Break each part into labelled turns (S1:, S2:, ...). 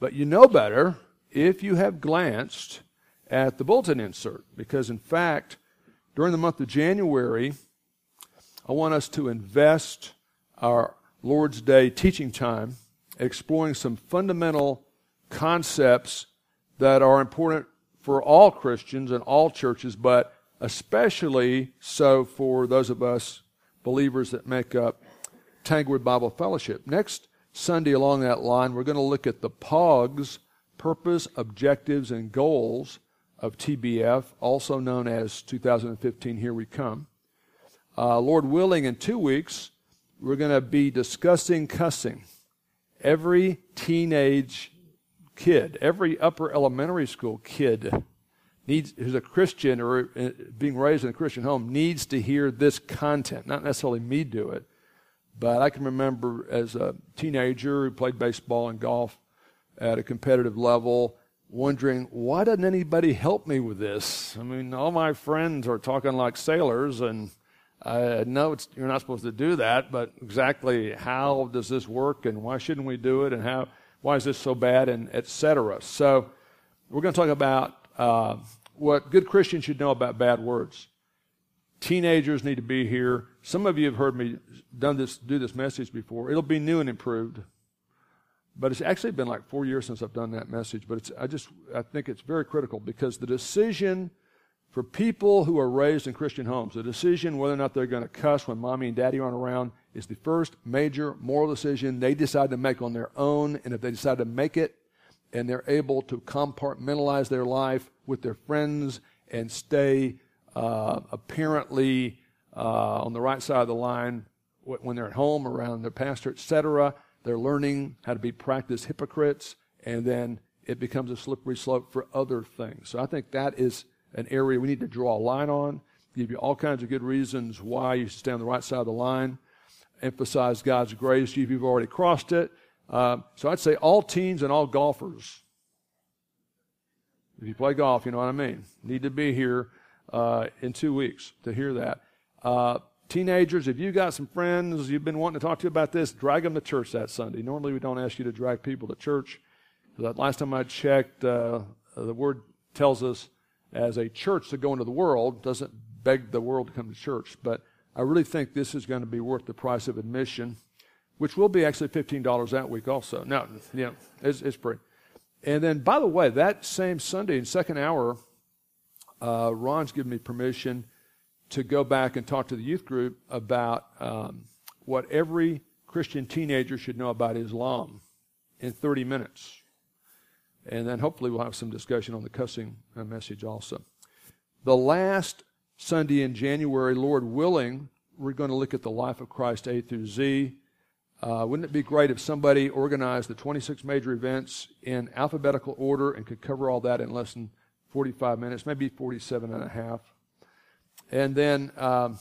S1: But you know better if you have glanced at the bulletin insert, because in fact, during the month of January, I want us to invest our Lord's Day teaching time exploring some fundamental concepts that are important for all Christians and all churches, but especially so for those of us believers that make up Tanglewood Bible Fellowship. Next Sunday, along that line, we're going to look at the POGs, purpose, objectives, and goals of TBF, also known as 2015 Here We Come. Uh, Lord willing, in two weeks, we're going to be discussing cussing. Every teenage kid, every upper elementary school kid needs, who's a Christian or uh, being raised in a Christian home needs to hear this content. Not necessarily me do it, but I can remember as a teenager who played baseball and golf at a competitive level, wondering why doesn't anybody help me with this? I mean, all my friends are talking like sailors, and I know you're not supposed to do that, but exactly how does this work, and why shouldn't we do it, and how why is this so bad, and etc. So, we're going to talk about uh, what good Christians should know about bad words. Teenagers need to be here. Some of you have heard me done this, do this message before. It'll be new and improved. But it's actually been like four years since I've done that message. But it's, I just, I think it's very critical because the decision for people who are raised in Christian homes, the decision whether or not they're going to cuss when mommy and daddy aren't around is the first major moral decision they decide to make on their own. And if they decide to make it and they're able to compartmentalize their life with their friends and stay uh, apparently uh, on the right side of the line when they're at home around their pastor, etc. They're learning how to be practiced hypocrites, and then it becomes a slippery slope for other things. So I think that is an area we need to draw a line on, give you all kinds of good reasons why you should stay on the right side of the line, emphasize God's grace if you've already crossed it. Uh, so I'd say all teens and all golfers, if you play golf, you know what I mean, need to be here uh, in two weeks to hear that. Uh, teenagers, if you've got some friends you've been wanting to talk to about this, drag them to church that Sunday. Normally, we don't ask you to drag people to church. That last time I checked, uh, the word tells us as a church to go into the world doesn't beg the world to come to church. But I really think this is going to be worth the price of admission, which will be actually $15 that week also. No, yeah, it's, it's free. And then, by the way, that same Sunday in second hour, uh, Ron's given me permission to go back and talk to the youth group about um, what every Christian teenager should know about Islam in 30 minutes. And then hopefully we'll have some discussion on the cussing uh, message also. The last Sunday in January, Lord willing, we're going to look at the life of Christ A through Z. Uh, wouldn't it be great if somebody organized the 26 major events in alphabetical order and could cover all that in less than 45 minutes, maybe 47 and a half? And then um,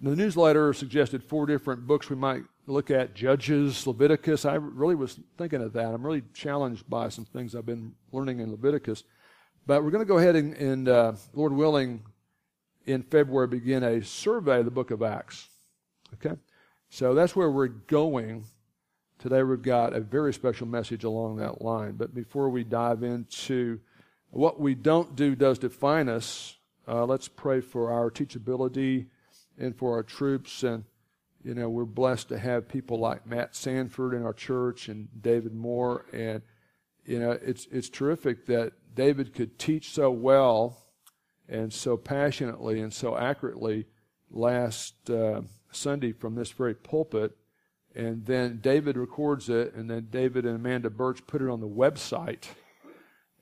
S1: the newsletter suggested four different books we might look at Judges, Leviticus. I really was thinking of that. I'm really challenged by some things I've been learning in Leviticus. But we're going to go ahead and, and uh, Lord willing, in February begin a survey of the book of Acts. Okay? So that's where we're going. Today we've got a very special message along that line. But before we dive into what we don't do does define us, uh, let's pray for our teachability and for our troops. And, you know, we're blessed to have people like Matt Sanford in our church and David Moore. And, you know, it's, it's terrific that David could teach so well and so passionately and so accurately last uh, Sunday from this very pulpit. And then David records it, and then David and Amanda Birch put it on the website.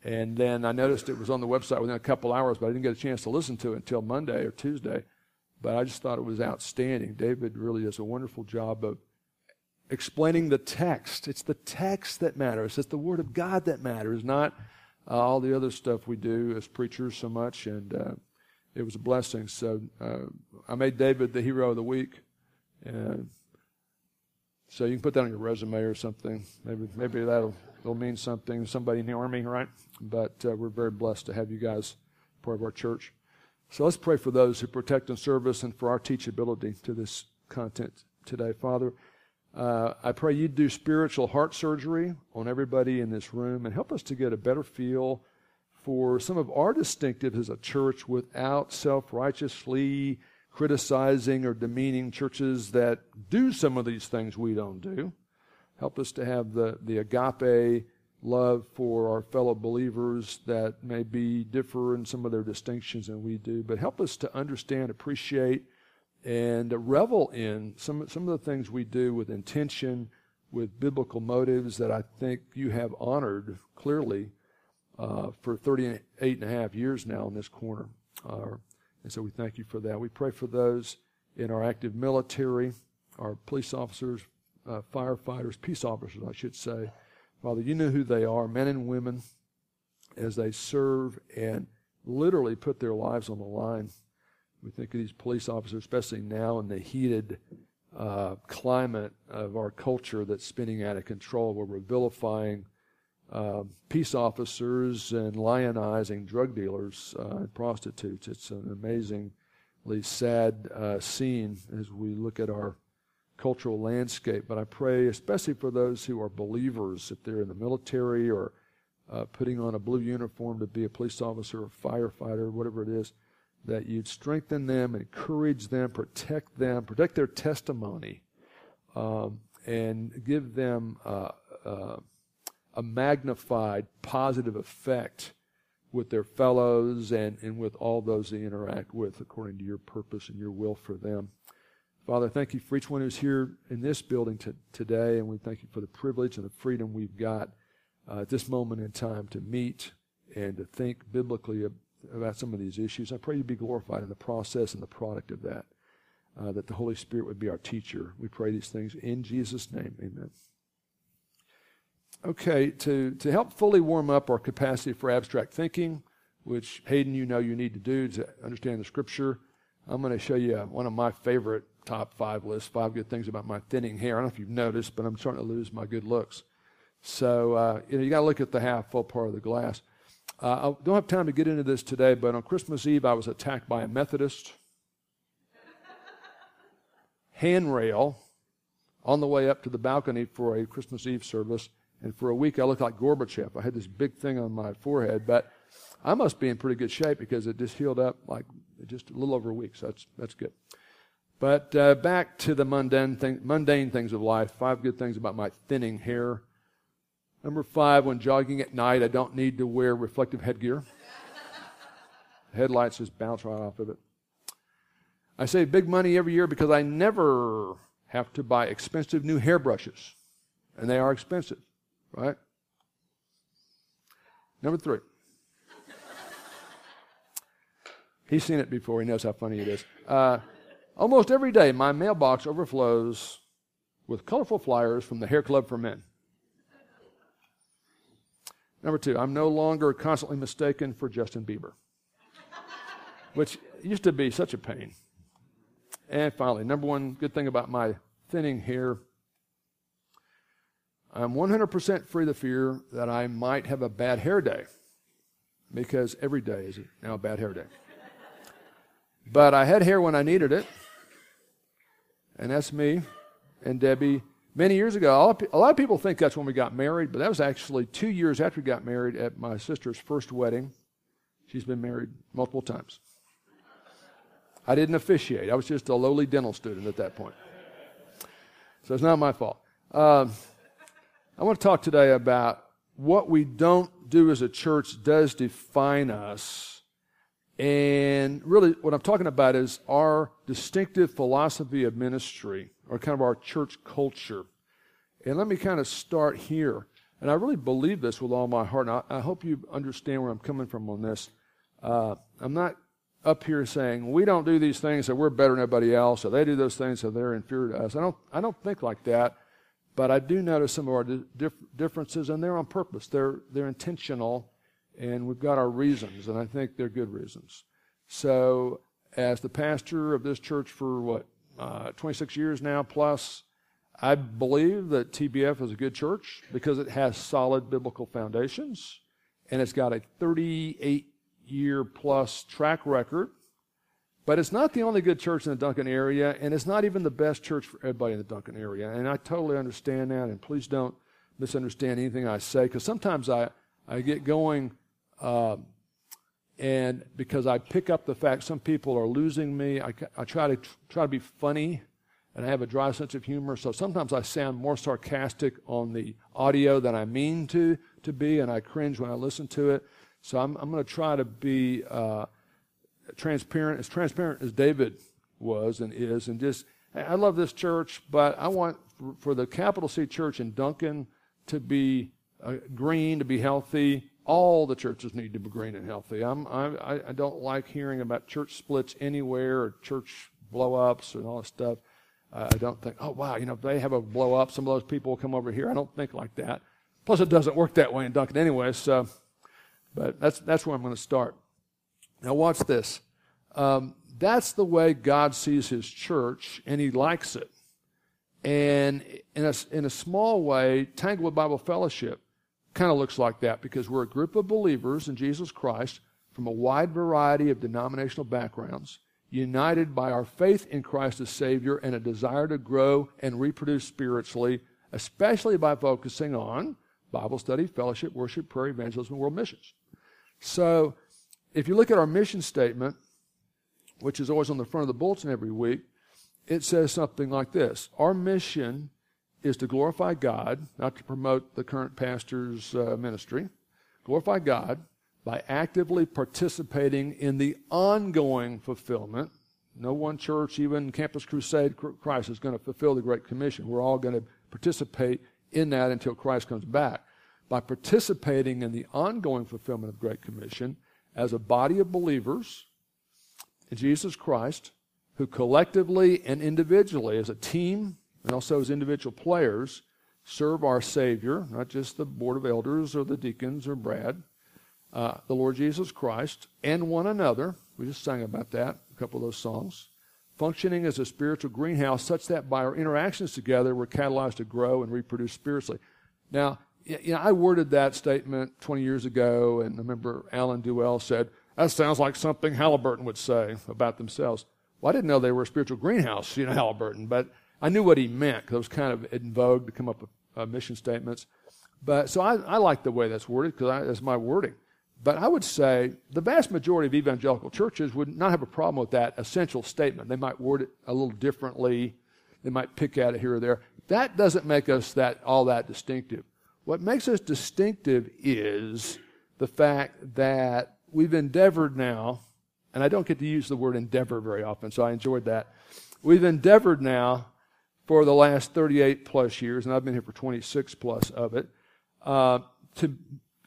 S1: And then I noticed it was on the website within a couple hours, but I didn't get a chance to listen to it until Monday or Tuesday. But I just thought it was outstanding. David really does a wonderful job of explaining the text. It's the text that matters. It's the Word of God that matters, not uh, all the other stuff we do as preachers so much. And uh, it was a blessing. So uh, I made David the hero of the week. And so you can put that on your resume or something. Maybe maybe that'll, that'll mean something to somebody in the army, right? But uh, we're very blessed to have you guys part of our church. So let's pray for those who protect and serve us and for our teachability to this content today. Father, Uh, I pray you do spiritual heart surgery on everybody in this room and help us to get a better feel for some of our distinctives as a church without self righteously criticizing or demeaning churches that do some of these things we don't do. Help us to have the, the agape love for our fellow believers that maybe differ in some of their distinctions than we do, but help us to understand, appreciate, and revel in some, some of the things we do with intention, with biblical motives that I think you have honored clearly uh, for 38 and a half years now in this corner. Uh, and so we thank you for that. We pray for those in our active military, our police officers, uh, firefighters, peace officers, I should say. Father, you know who they are, men and women, as they serve and literally put their lives on the line. We think of these police officers, especially now in the heated uh, climate of our culture that's spinning out of control, where we're vilifying uh, peace officers and lionizing drug dealers uh, and prostitutes. It's an amazingly sad uh, scene as we look at our cultural landscape. But I pray, especially for those who are believers, if they're in the military or uh, putting on a blue uniform to be a police officer or firefighter, whatever it is, that you'd strengthen them, encourage them, protect them, protect their testimony, um, and give them uh, uh, a magnified positive effect with their fellows and, and with all those they interact with according to your purpose and your will for them. Father, thank you for each one who's here in this building to, today, and we thank you for the privilege and the freedom we've got uh, at this moment in time to meet and to think biblically about some of these issues. I pray you be glorified in the process and the product of that, uh, that the Holy Spirit would be our teacher. We pray these things in Jesus' name. Amen. Okay, to, to help fully warm up our capacity for abstract thinking, which Hayden, you know you need to do to understand the Scripture, I'm going to show you one of my favorite top five lists, five good things about my thinning hair. I don't know if you've noticed, but I'm starting to lose my good looks. So, uh, you know, you got to look at the half full part of the glass. Uh, I don't have time to get into this today, but on Christmas Eve, I was attacked by a Methodist handrail on the way up to the balcony for a Christmas Eve service. And for a week, I looked like Gorbachev. I had this big thing on my forehead, but I must be in pretty good shape because it just healed up like just a little over a week. So that's, that's good. But uh, back to the mundane, thing, mundane things of life. Five good things about my thinning hair. Number five, when jogging at night, I don't need to wear reflective headgear. Headlights just bounce right off of it. I save big money every year because I never have to buy expensive new hairbrushes. And they are expensive, right? Number three. He's seen it before. He knows how funny it is. Uh, Almost every day, my mailbox overflows with colorful flyers from the Hair Club for Men. Number two, I'm no longer constantly mistaken for Justin Bieber, which used to be such a pain. And finally, number one good thing about my thinning hair I'm 100% free of the fear that I might have a bad hair day because every day is now a bad hair day. But I had hair when I needed it and that's me and Debbie. Many years ago, a lot of people think that's when we got married, but that was actually two years after we got married at my sister's first wedding. She's been married multiple times. I didn't officiate. I was just a lowly dental student at that point. So it's not my fault. Um, I want to talk today about what we don't do as a church does define us and really, what I'm talking about is our distinctive philosophy of ministry, or kind of our church culture. And let me kind of start here. And I really believe this with all my heart. And I, I hope you understand where I'm coming from on this. Uh, I'm not up here saying we don't do these things, so we're better than everybody else, or they do those things, so they're inferior to us. I don't, I don't think like that. But I do notice some of our dif- differences, and they're on purpose. They're, they're intentional and we've got our reasons, and I think they're good reasons. So, as the pastor of this church for what, uh, 26 years now plus, I believe that TBF is a good church because it has solid biblical foundations and it's got a 38 year plus track record But it's not the only good church in the Duncan area, and it's not even the best church for everybody in the Duncan area. And I totally understand that, and please don't misunderstand anything I say, because sometimes I, I get going, uh, and because I pick up the fact some people are losing me, I, I try to try to be funny, and I have a dry sense of humor. So sometimes I sound more sarcastic on the audio than I mean to to be, and I cringe when I listen to it. So I'm, I'm going to try to be uh, transparent, as transparent as David was and is, and just I love this church, but I want for the capital C church in Duncan to be uh, green, to be healthy. All the churches need to be green and healthy. I'm, I, I don't like hearing about church splits anywhere or church blow ups and all that stuff. Uh, I don't think, oh, wow, you know, if they have a blow up, some of those people will come over here. I don't think like that. Plus, it doesn't work that way in Duncan anyway, so, but that's, that's where I'm going to start. Now, watch this. Um, that's the way God sees his church, and he likes it. And in a, in a small way, Tanglewood Bible Fellowship kind of looks like that because we're a group of believers in Jesus Christ from a wide variety of denominational backgrounds, united by our faith in Christ as Savior and a desire to grow and reproduce spiritually, especially by focusing on Bible study, fellowship, worship, prayer, evangelism, and world missions. So, if you look at our mission statement, which is always on the front of the bulletin every week, it says something like this Our mission is to glorify God, not to promote the current pastor's uh, ministry, glorify God by actively participating in the ongoing fulfillment. No one church, even Campus Crusade Christ, is going to fulfill the Great Commission. We're all going to participate in that until Christ comes back. By participating in the ongoing fulfillment of the Great Commission as a body of believers in Jesus Christ, who collectively and individually, as a team and also as individual players, serve our Savior, not just the board of elders or the deacons or Brad, uh, the Lord Jesus Christ, and one another. We just sang about that, a couple of those songs. Functioning as a spiritual greenhouse, such that by our interactions together, we're catalyzed to grow and reproduce spiritually. Now, you know, I worded that statement 20 years ago, and I remember Alan Duell said, That sounds like something Halliburton would say about themselves. Well, I didn't know they were a spiritual greenhouse, you know, Halliburton, but I knew what he meant because it was kind of in vogue to come up with uh, mission statements. But so I, I like the way that's worded because that's my wording. But I would say the vast majority of evangelical churches would not have a problem with that essential statement. They might word it a little differently. They might pick at it here or there. That doesn't make us that all that distinctive. What makes us distinctive is the fact that we've endeavored now and I don't get to use the word endeavor very often, so I enjoyed that. We've endeavored now for the last 38 plus years, and I've been here for 26 plus of it, uh, to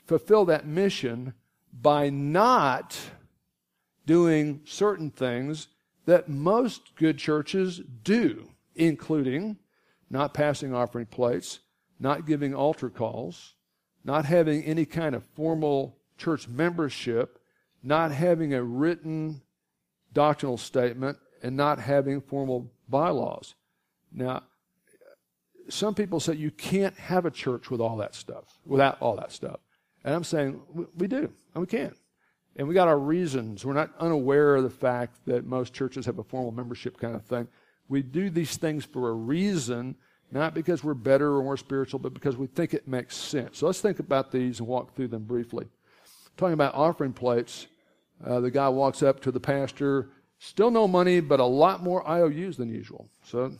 S1: fulfill that mission by not doing certain things that most good churches do, including not passing offering plates, not giving altar calls, not having any kind of formal church membership, not having a written doctrinal statement and not having formal bylaws. Now, some people say you can't have a church with all that stuff, without all that stuff. And I'm saying we do, and we can. And we got our reasons. We're not unaware of the fact that most churches have a formal membership kind of thing. We do these things for a reason, not because we're better or more spiritual, but because we think it makes sense. So let's think about these and walk through them briefly. Talking about offering plates, uh, the guy walks up to the pastor, still no money, but a lot more IOUs than usual. So,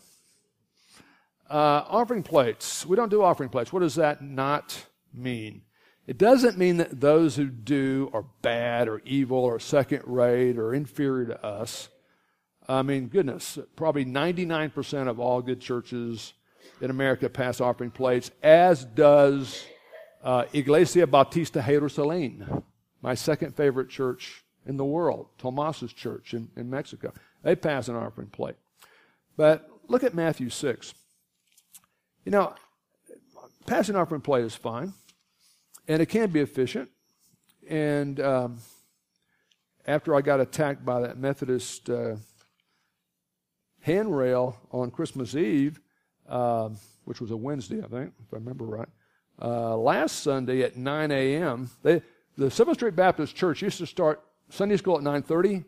S1: uh, offering plates. We don't do offering plates. What does that not mean? It doesn't mean that those who do are bad or evil or second rate or inferior to us. I mean, goodness, probably 99% of all good churches in America pass offering plates, as does uh, Iglesia Bautista Jerusalén, my second favorite church in the world, Tomas's church in, in Mexico. They pass an offering plate. But look at Matthew 6. You know, passing offering plate is fine, and it can be efficient. And um, after I got attacked by that Methodist uh, handrail on Christmas Eve, uh, which was a Wednesday, I think, if I remember right, uh, last Sunday at 9 a.m., they, the Seventh Street Baptist Church used to start Sunday school at 9.30.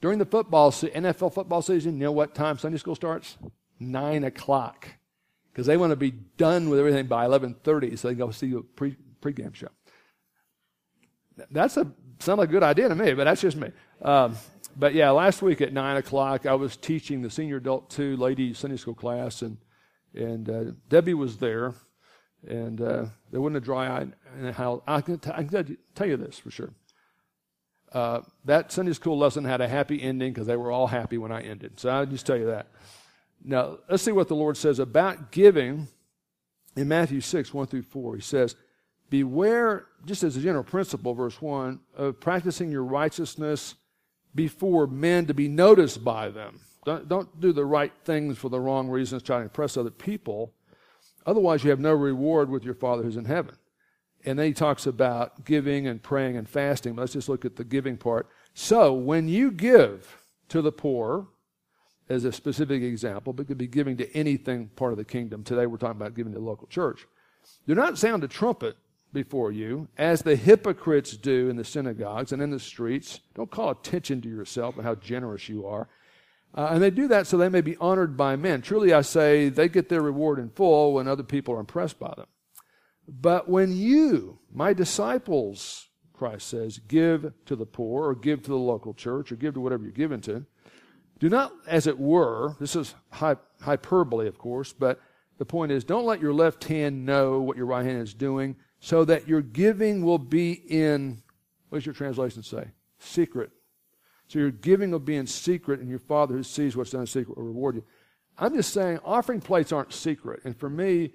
S1: During the football, NFL football season, you know what time Sunday school starts? Nine o'clock, because they want to be done with everything by eleven thirty, so they can go see pre pregame show. That's a sound like a good idea to me, but that's just me. Um, but yeah, last week at nine o'clock, I was teaching the senior adult two ladies Sunday school class, and and uh, Debbie was there, and uh, there wasn't a dry eye in the house. I can, t- I can tell you this for sure. Uh, that Sunday school lesson had a happy ending because they were all happy when I ended. So I'll just tell you that. Now, let's see what the Lord says about giving in Matthew 6, 1 through 4. He says, Beware, just as a general principle, verse 1, of practicing your righteousness before men to be noticed by them. Don't, don't do the right things for the wrong reasons, trying to impress other people. Otherwise, you have no reward with your Father who's in heaven. And then he talks about giving and praying and fasting. Let's just look at the giving part. So, when you give to the poor, as a specific example, but could be giving to anything part of the kingdom. Today we're talking about giving to the local church. Do not sound a trumpet before you, as the hypocrites do in the synagogues and in the streets. Don't call attention to yourself and how generous you are. Uh, and they do that so they may be honored by men. Truly, I say, they get their reward in full when other people are impressed by them. But when you, my disciples, Christ says, give to the poor or give to the local church or give to whatever you're given to, do not, as it were, this is hyperbole, of course, but the point is don't let your left hand know what your right hand is doing so that your giving will be in, what does your translation say? Secret. So your giving will be in secret, and your Father who sees what's done in secret will reward you. I'm just saying, offering plates aren't secret. And for me,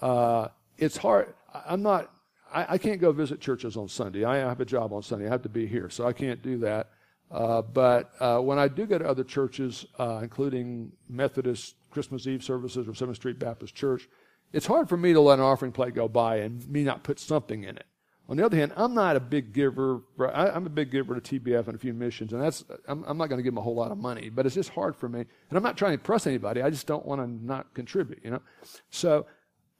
S1: uh, it's hard. I'm not, I, I, can't go visit churches on Sunday. I have a job on Sunday. I have to be here, so I can't do that. Uh, but uh, when I do go to other churches, uh, including Methodist Christmas Eve services or Seventh Street Baptist Church, it's hard for me to let an offering plate go by and me not put something in it. On the other hand, I'm not a big giver. I, am a big giver to TBF and a few missions, and that's I'm, I'm not going to give them a whole lot of money. But it's just hard for me, and I'm not trying to impress anybody. I just don't want to not contribute, you know. So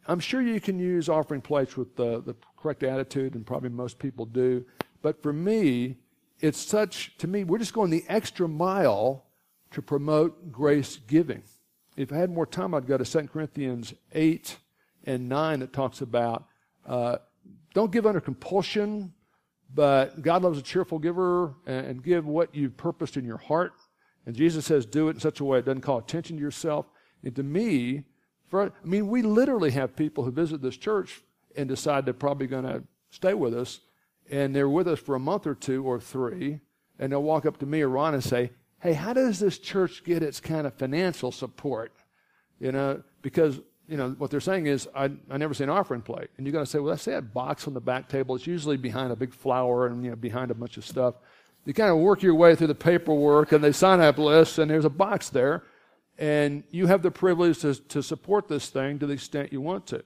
S1: I'm sure you can use offering plates with the, the correct attitude, and probably most people do. But for me, it's such to me we're just going the extra mile to promote grace giving if I had more time, I'd go to 2 Corinthians 8 and 9 that talks about uh, don't give under compulsion, but God loves a cheerful giver and, and give what you've purposed in your heart. And Jesus says, do it in such a way it doesn't call attention to yourself. And to me, for, I mean, we literally have people who visit this church and decide they're probably going to stay with us, and they're with us for a month or two or three, and they'll walk up to me or Ron and say, hey, how does this church get its kind of financial support? You know, because, you know, what they're saying is, I, I never see an offering plate. And you're going to say, well, that's that box on the back table. It's usually behind a big flower and, you know, behind a bunch of stuff. You kind of work your way through the paperwork and they sign up lists and there's a box there. And you have the privilege to, to support this thing to the extent you want to.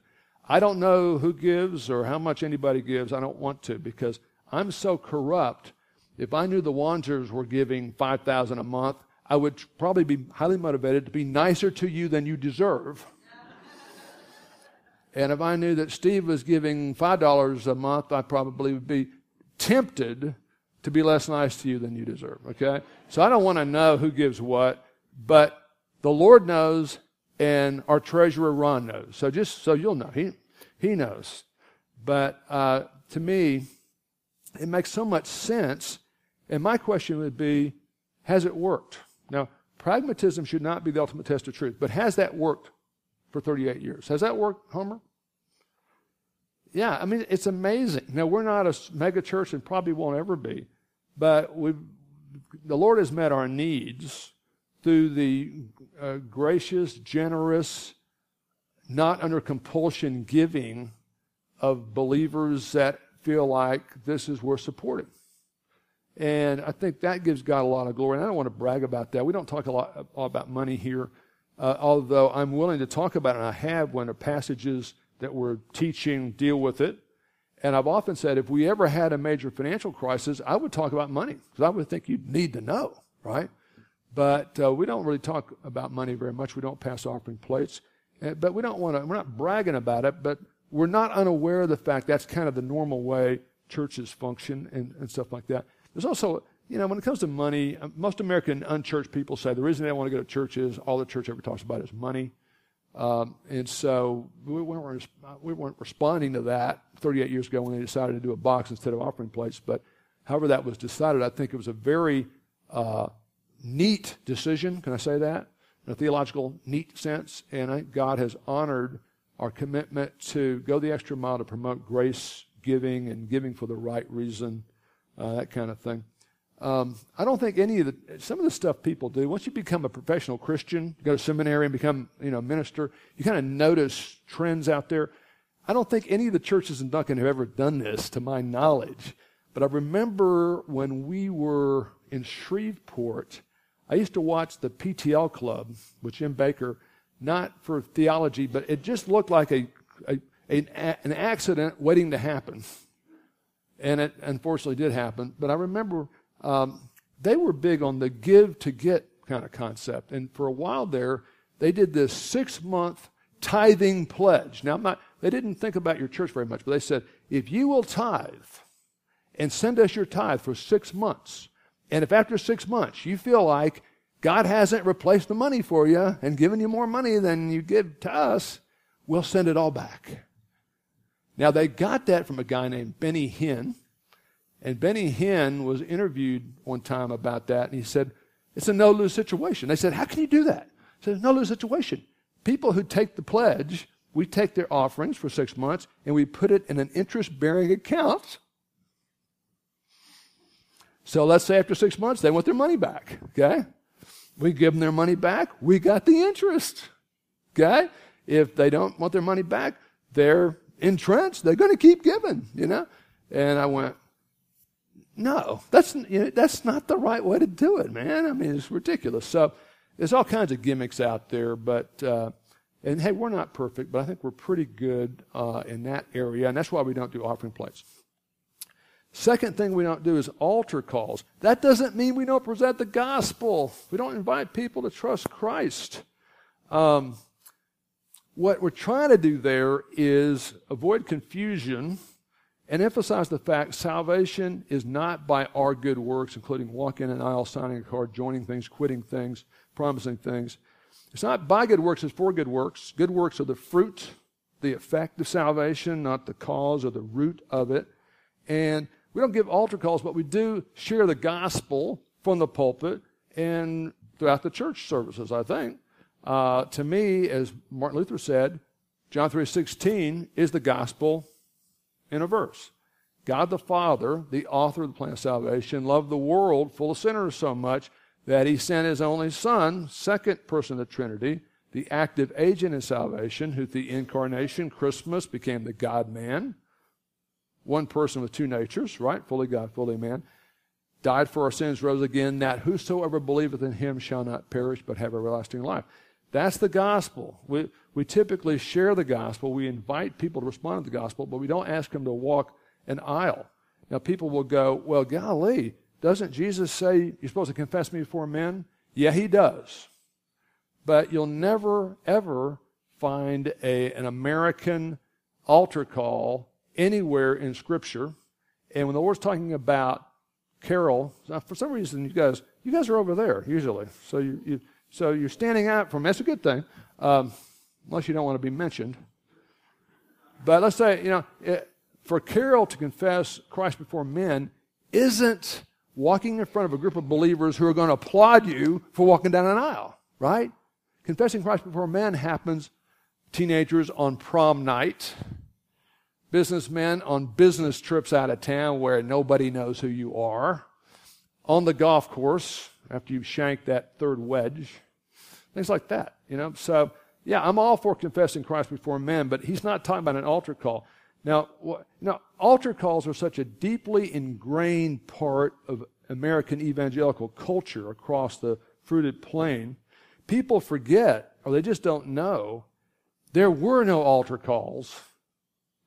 S1: I don't know who gives or how much anybody gives. I don't want to because I'm so corrupt if I knew the Wanzers were giving 5000 a month, I would probably be highly motivated to be nicer to you than you deserve. and if I knew that Steve was giving $5 a month, I probably would be tempted to be less nice to you than you deserve, okay? So I don't want to know who gives what, but the Lord knows and our treasurer Ron knows. So just so you'll know, he, he knows. But uh, to me, it makes so much sense and my question would be has it worked? Now, pragmatism should not be the ultimate test of truth, but has that worked for 38 years? Has that worked, Homer? Yeah, I mean, it's amazing. Now, we're not a mega church and probably won't ever be, but we the Lord has met our needs through the uh, gracious, generous, not under compulsion giving of believers that feel like this is worth supporting. And I think that gives God a lot of glory. And I don't want to brag about that. We don't talk a lot about money here, uh, although I'm willing to talk about it, and I have when the passages that we're teaching deal with it. And I've often said if we ever had a major financial crisis, I would talk about money because I would think you'd need to know, right? But uh, we don't really talk about money very much. We don't pass offering plates. Uh, but we don't want to, we're not bragging about it, but we're not unaware of the fact that's kind of the normal way churches function and, and stuff like that. There's also, you know, when it comes to money, uh, most American unchurched people say the reason they want to go to church is all the church ever talks about is money. Um, and so we weren't, we weren't responding to that 38 years ago when they decided to do a box instead of offering plates. But however that was decided, I think it was a very uh, neat decision. Can I say that? In a theological, neat sense. And I think God has honored our commitment to go the extra mile to promote grace giving and giving for the right reason, uh, that kind of thing. Um, I don't think any of the some of the stuff people do. Once you become a professional Christian, go to seminary and become you know minister, you kind of notice trends out there. I don't think any of the churches in Duncan have ever done this, to my knowledge. But I remember when we were in Shreveport, I used to watch the PTL Club with Jim Bakker, not for theology, but it just looked like a, a, a an accident waiting to happen. And it unfortunately did happen. But I remember um, they were big on the give to get kind of concept. And for a while there, they did this six month tithing pledge. Now, I'm not, they didn't think about your church very much, but they said, if you will tithe and send us your tithe for six months, and if after six months you feel like God hasn't replaced the money for you and given you more money than you give to us, we'll send it all back. Now, they got that from a guy named Benny Hinn, and Benny Hinn was interviewed one time about that, and he said, It's a no lose situation. They said, How can you do that? He said, No lose situation. People who take the pledge, we take their offerings for six months and we put it in an interest bearing account. So let's say after six months, they want their money back. Okay? We give them their money back, we got the interest. Okay? If they don't want their money back, they're entrenched. They're going to keep giving, you know? And I went, no, that's, you know, that's not the right way to do it, man. I mean, it's ridiculous. So there's all kinds of gimmicks out there, but, uh, and hey, we're not perfect, but I think we're pretty good uh, in that area, and that's why we don't do offering plates. Second thing we don't do is altar calls. That doesn't mean we don't present the gospel. We don't invite people to trust Christ. Um, what we're trying to do there is avoid confusion and emphasize the fact salvation is not by our good works, including walking an aisle, signing a card, joining things, quitting things, promising things. It's not by good works, it's for good works. Good works are the fruit, the effect of salvation, not the cause or the root of it. And we don't give altar calls, but we do share the gospel from the pulpit and throughout the church services, I think. Uh, to me, as Martin Luther said, John 3.16 is the gospel in a verse. God the Father, the author of the plan of salvation, loved the world full of sinners so much that he sent his only Son, second person of the Trinity, the active agent in salvation, who through the incarnation, Christmas, became the God man, one person with two natures, right? Fully God, fully man. Died for our sins, rose again, that whosoever believeth in him shall not perish but have everlasting life. That's the gospel. We, we typically share the gospel. We invite people to respond to the gospel, but we don't ask them to walk an aisle. Now, people will go, well, golly, doesn't Jesus say you're supposed to confess me before men? Yeah, he does. But you'll never, ever find a, an American altar call anywhere in Scripture. And when the Lord's talking about Carol, for some reason, you guys, you guys are over there usually. So you, you so you're standing out from, that's a good thing, um, unless you don't want to be mentioned. But let's say, you know, it, for Carol to confess Christ before men isn't walking in front of a group of believers who are going to applaud you for walking down an aisle, right? Confessing Christ before men happens teenagers on prom night, businessmen on business trips out of town where nobody knows who you are, on the golf course after you've shanked that third wedge, Things like that, you know. So, yeah, I'm all for confessing Christ before men, but he's not talking about an altar call. Now, what, now, altar calls are such a deeply ingrained part of American evangelical culture across the fruited plain. People forget, or they just don't know, there were no altar calls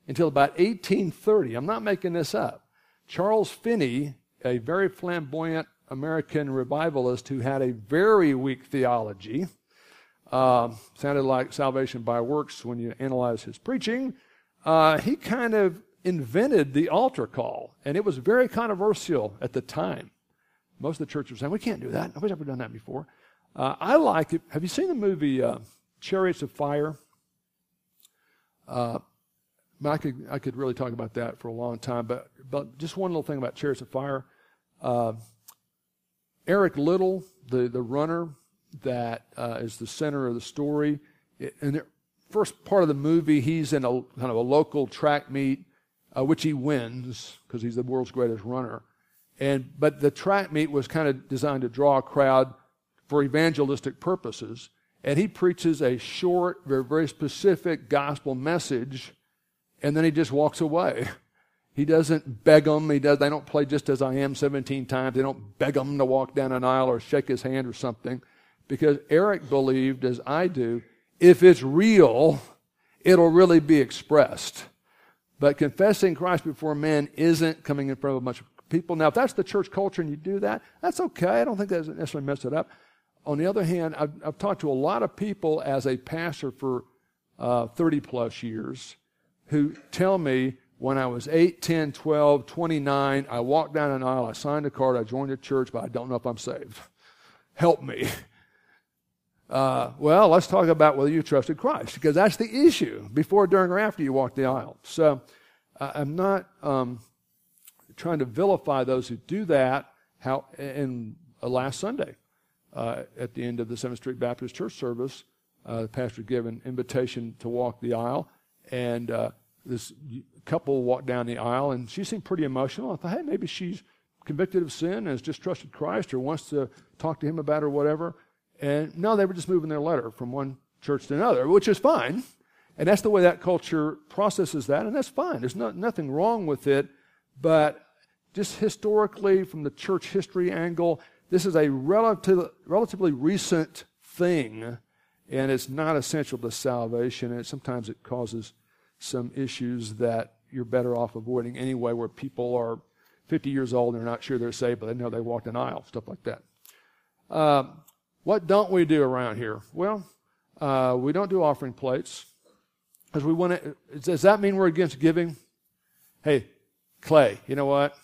S1: until about 1830. I'm not making this up. Charles Finney, a very flamboyant American revivalist who had a very weak theology. Uh, sounded like salvation by works when you analyze his preaching. Uh, he kind of invented the altar call, and it was very controversial at the time. most of the churches are saying, we can't do that. Nobody's ever done that before. Uh, I like it. Have you seen the movie uh, Chariots of Fire? I could, I could really talk about that for a long time, but, but just one little thing about Chariots of Fire. Uh, Eric Liddell, the, the runner that uh, is the center of the story, in the first part of the movie, he's in a kind of a local track meet, uh, which he wins because he's the world's greatest runner. And, but the track meet was kind of designed to draw a crowd for evangelistic purposes. And he preaches a short, very, very specific gospel message, and then he just walks away. He doesn't beg them. He does. They don't play just as I am 17 times. They don't beg him to walk down an aisle or shake his hand or something, because Eric believed, as I do, if it's real, it'll really be expressed. But confessing Christ before men isn't coming in front of a bunch of people. Now, if that's the church culture and you do that, that's okay. I don't think that necessarily mess it up. On the other hand, I've, I've talked to a lot of people as a pastor for uh, 30 plus years who tell me when I was 8, 10, 12, 29, I walked down an aisle, I signed a card, I joined a church, but I don't know if I'm saved. Help me. Uh, well, let's talk about whether you trusted Christ, because that's the issue before, during, or after you walk the aisle. So I'm not um, trying to vilify those who do that. How in uh, last Sunday, uh, at the end of the Seventh Street Baptist Church service, uh, the pastor gave an invitation to walk the aisle, and uh, this couple walked down the aisle, and she seemed pretty emotional. I thought, hey, maybe she's convicted of sin and has just trusted Christ, or wants to talk to him about or whatever. And no, they were just moving their letter from one church to another, which is fine. And that's the way that culture processes that, and that's fine. There's no, nothing wrong with it. But just historically, from the church history angle, this is a relative, relatively recent thing, and it's not essential to salvation. And sometimes it causes some issues that you're better off avoiding anyway, where people are 50 years old and they're not sure they're saved, but they know they walked an aisle, stuff like that. Um, what don't we do around here? Well, uh, we don't do offering plates because we want to. Does that mean we're against giving? Hey, Clay, you know what?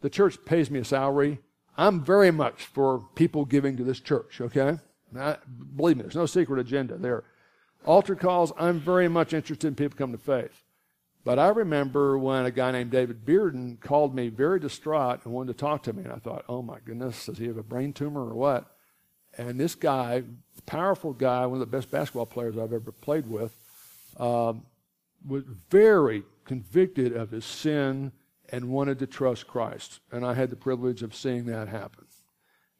S1: The church pays me a salary. I'm very much for people giving to this church, okay? Believe me, there's no secret agenda there. Altar calls, I'm very much interested in people coming to faith. But I remember when a guy named David Bearden called me very distraught and wanted to talk to me, and I thought, oh my goodness, does he have a brain tumor or what? And this guy, powerful guy, one of the best basketball players I've ever played with, um, was very convicted of his sin and wanted to trust Christ. And I had the privilege of seeing that happen.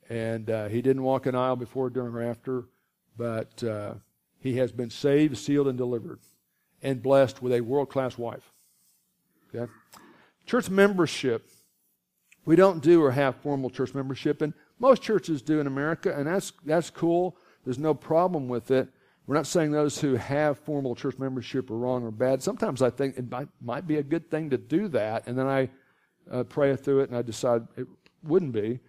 S1: And uh, he didn't walk an aisle before, during, or after, but uh, he has been saved, sealed, and delivered, and blessed with a world class wife. Okay? Church membership. We don't do or have formal church membership, and most churches do in America, and that's, that's cool. There's no problem with it. We're not saying those who have formal church membership are wrong or bad. Sometimes I think it might, might be a good thing to do that, and then I uh, pray through it and I decide it wouldn't be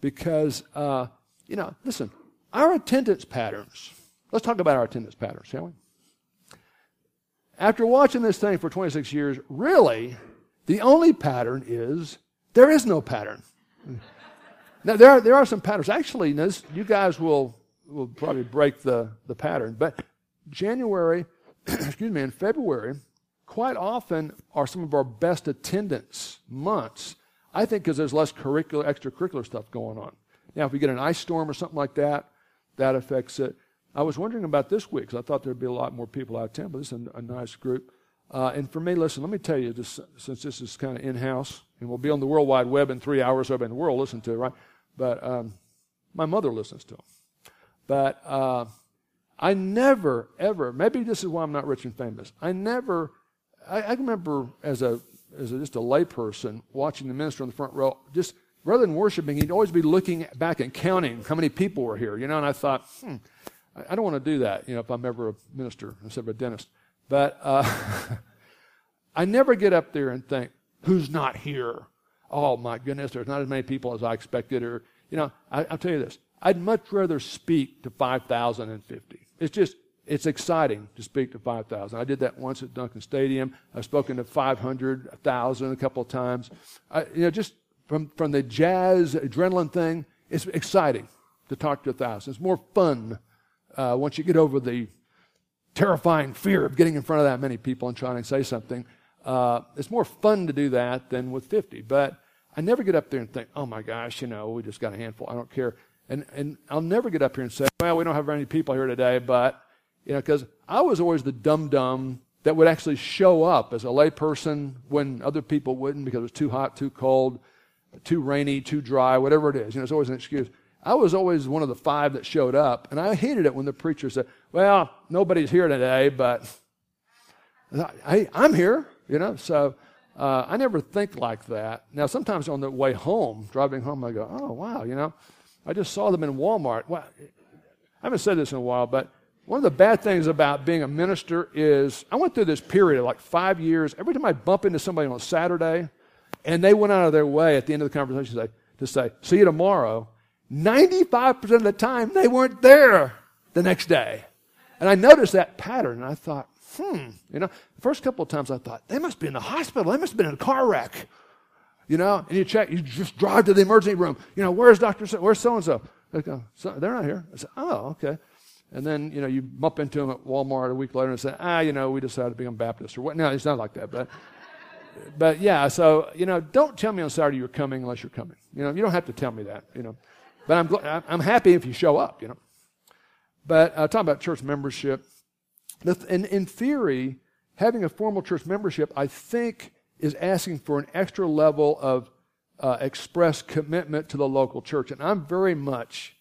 S1: because, uh, you know, listen, our attendance patterns. Let's talk about our attendance patterns, shall we? After watching this thing for 26 years, really, the only pattern is there is no pattern. Now, there are, there are some patterns. Actually, this, you guys will, will probably break the, the pattern. But January, excuse me, and February, quite often are some of our best attendance months. I think because there's less curricular, extracurricular stuff going on. Now, if we get an ice storm or something like that, that affects it. I was wondering about this week because I thought there'd be a lot more people out of town, but this is a, a nice group. Uh, and for me, listen, let me tell you, this, since this is kind of in house, and we'll be on the World Wide Web in three hours, everybody in the world listen to it, right? But um, my mother listens to them. But uh, I never, ever, maybe this is why I'm not rich and famous. I never, I, I remember as a, as a, just a layperson watching the minister on the front row, just rather than worshiping, he'd always be looking back and counting how many people were here, you know, and I thought, hmm, I, don't want to do that, you know, if I'm ever a minister instead of a dentist. But uh, I never get up there and think, who's not here? oh my goodness, there's not as many people as I expected. Or, you know, I, will tell you this. I'd much rather speak to 5,050. It's just, it's exciting to speak to 5,000. I did that once at Duncan Stadium. I've spoken to 500, 1,000 a couple of times. I, you know, just from, from the jazz adrenaline thing, it's exciting to talk to a thousand. It's more fun uh, once you get over the terrifying fear of getting in front of that many people and trying to say something. Uh, it's more fun to do that than with 50. But I never get up there and think, oh my gosh, you know, we just got a handful. I don't care. And, and I'll never get up here and say, well, we don't have very many people here today, but, you know, because I was always the dum dum that would actually show up as a layperson when other people wouldn't because it was too hot, too cold, too rainy, too dry, whatever it is. You know, it's always an excuse. I was always one of the five that showed up, and I hated it when the preacher said, Well, nobody's here today, but hey, I'm here, you know. So uh, I never think like that. Now, sometimes on the way home, driving home, I go, Oh, wow, you know, I just saw them in Walmart. Well, I haven't said this in a while, but one of the bad things about being a minister is I went through this period of like five years. Every time I bump into somebody on Saturday, and they went out of their way at the end of the conversation to say, to say see you tomorrow, 95% of the time they weren't there the next day. And I noticed that pattern, and I thought, hmm, you know, the first couple of times I thought, they must be in the hospital. They must have been in a car wreck. You know, and you check, you just drive to the emergency room. You know, where's Dr. So, where's so and so? They go, they're not here. I said, oh, okay. And then, you know, you bump into them at Walmart a week later and say, ah, you know, we decided to become Baptist or what. No, it's not like that. But, but yeah, so, you know, don't tell me on Saturday you're coming unless you're coming. You know, you don't have to tell me that, you know. But I'm, I'm happy if you show up, you know. But uh, talking about church membership, in, in theory, having a formal church membership, I think, is asking for an extra level of uh, express commitment to the local church. And I'm very much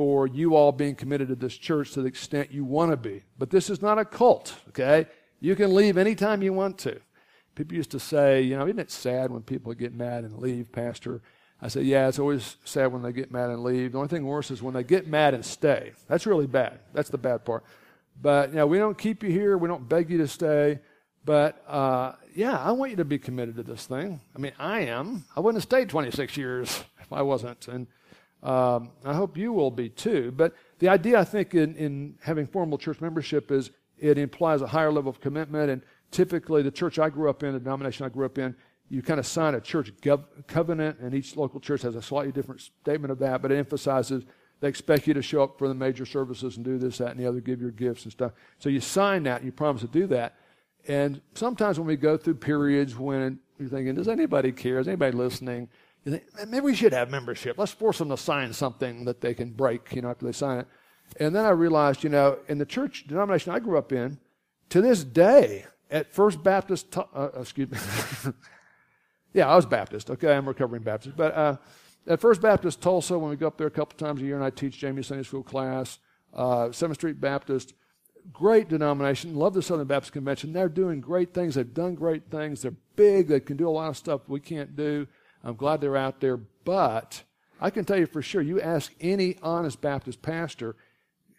S1: for you all being committed to this church to the extent you want to be. But this is not a cult, okay? You can leave anytime you want to. People used to say, you know, isn't it sad when people get mad and leave, Pastor? I said, yeah, it's always sad when they get mad and leave. The only thing worse is when they get mad and stay. That's really bad. That's the bad part. But, you know, we don't keep you here. We don't beg you to stay. But, uh, yeah, I want you to be committed to this thing. I mean, I am. I wouldn't have stayed 26 years if I wasn't. And um, I hope you will be too. But the idea, I think, in, in having formal church membership is it implies a higher level of commitment. And typically, the church I grew up in, the denomination I grew up in, you kind of sign a church gov- covenant, and each local church has a slightly different statement of that, but it emphasizes they expect you to show up for the major services and do this, that, and the other, give your gifts and stuff. So you sign that, and you promise to do that. And sometimes when we go through periods when you're thinking, does anybody care? Is anybody listening? You think, maybe we should have membership. Let's force them to sign something that they can break, you know, after they sign it. And then I realized, you know, in the church denomination I grew up in, to this day, at First Baptist, uh, uh, excuse me, yeah, I was Baptist. Okay, I'm recovering Baptist, but uh, at First Baptist Tulsa, when we go up there a couple times a year, and I teach Jamie Sunday School class, uh, Seventh Street Baptist, great denomination. Love the Southern Baptist Convention. They're doing great things. They've done great things. They're big. They can do a lot of stuff we can't do. I'm glad they're out there. But I can tell you for sure, you ask any honest Baptist pastor,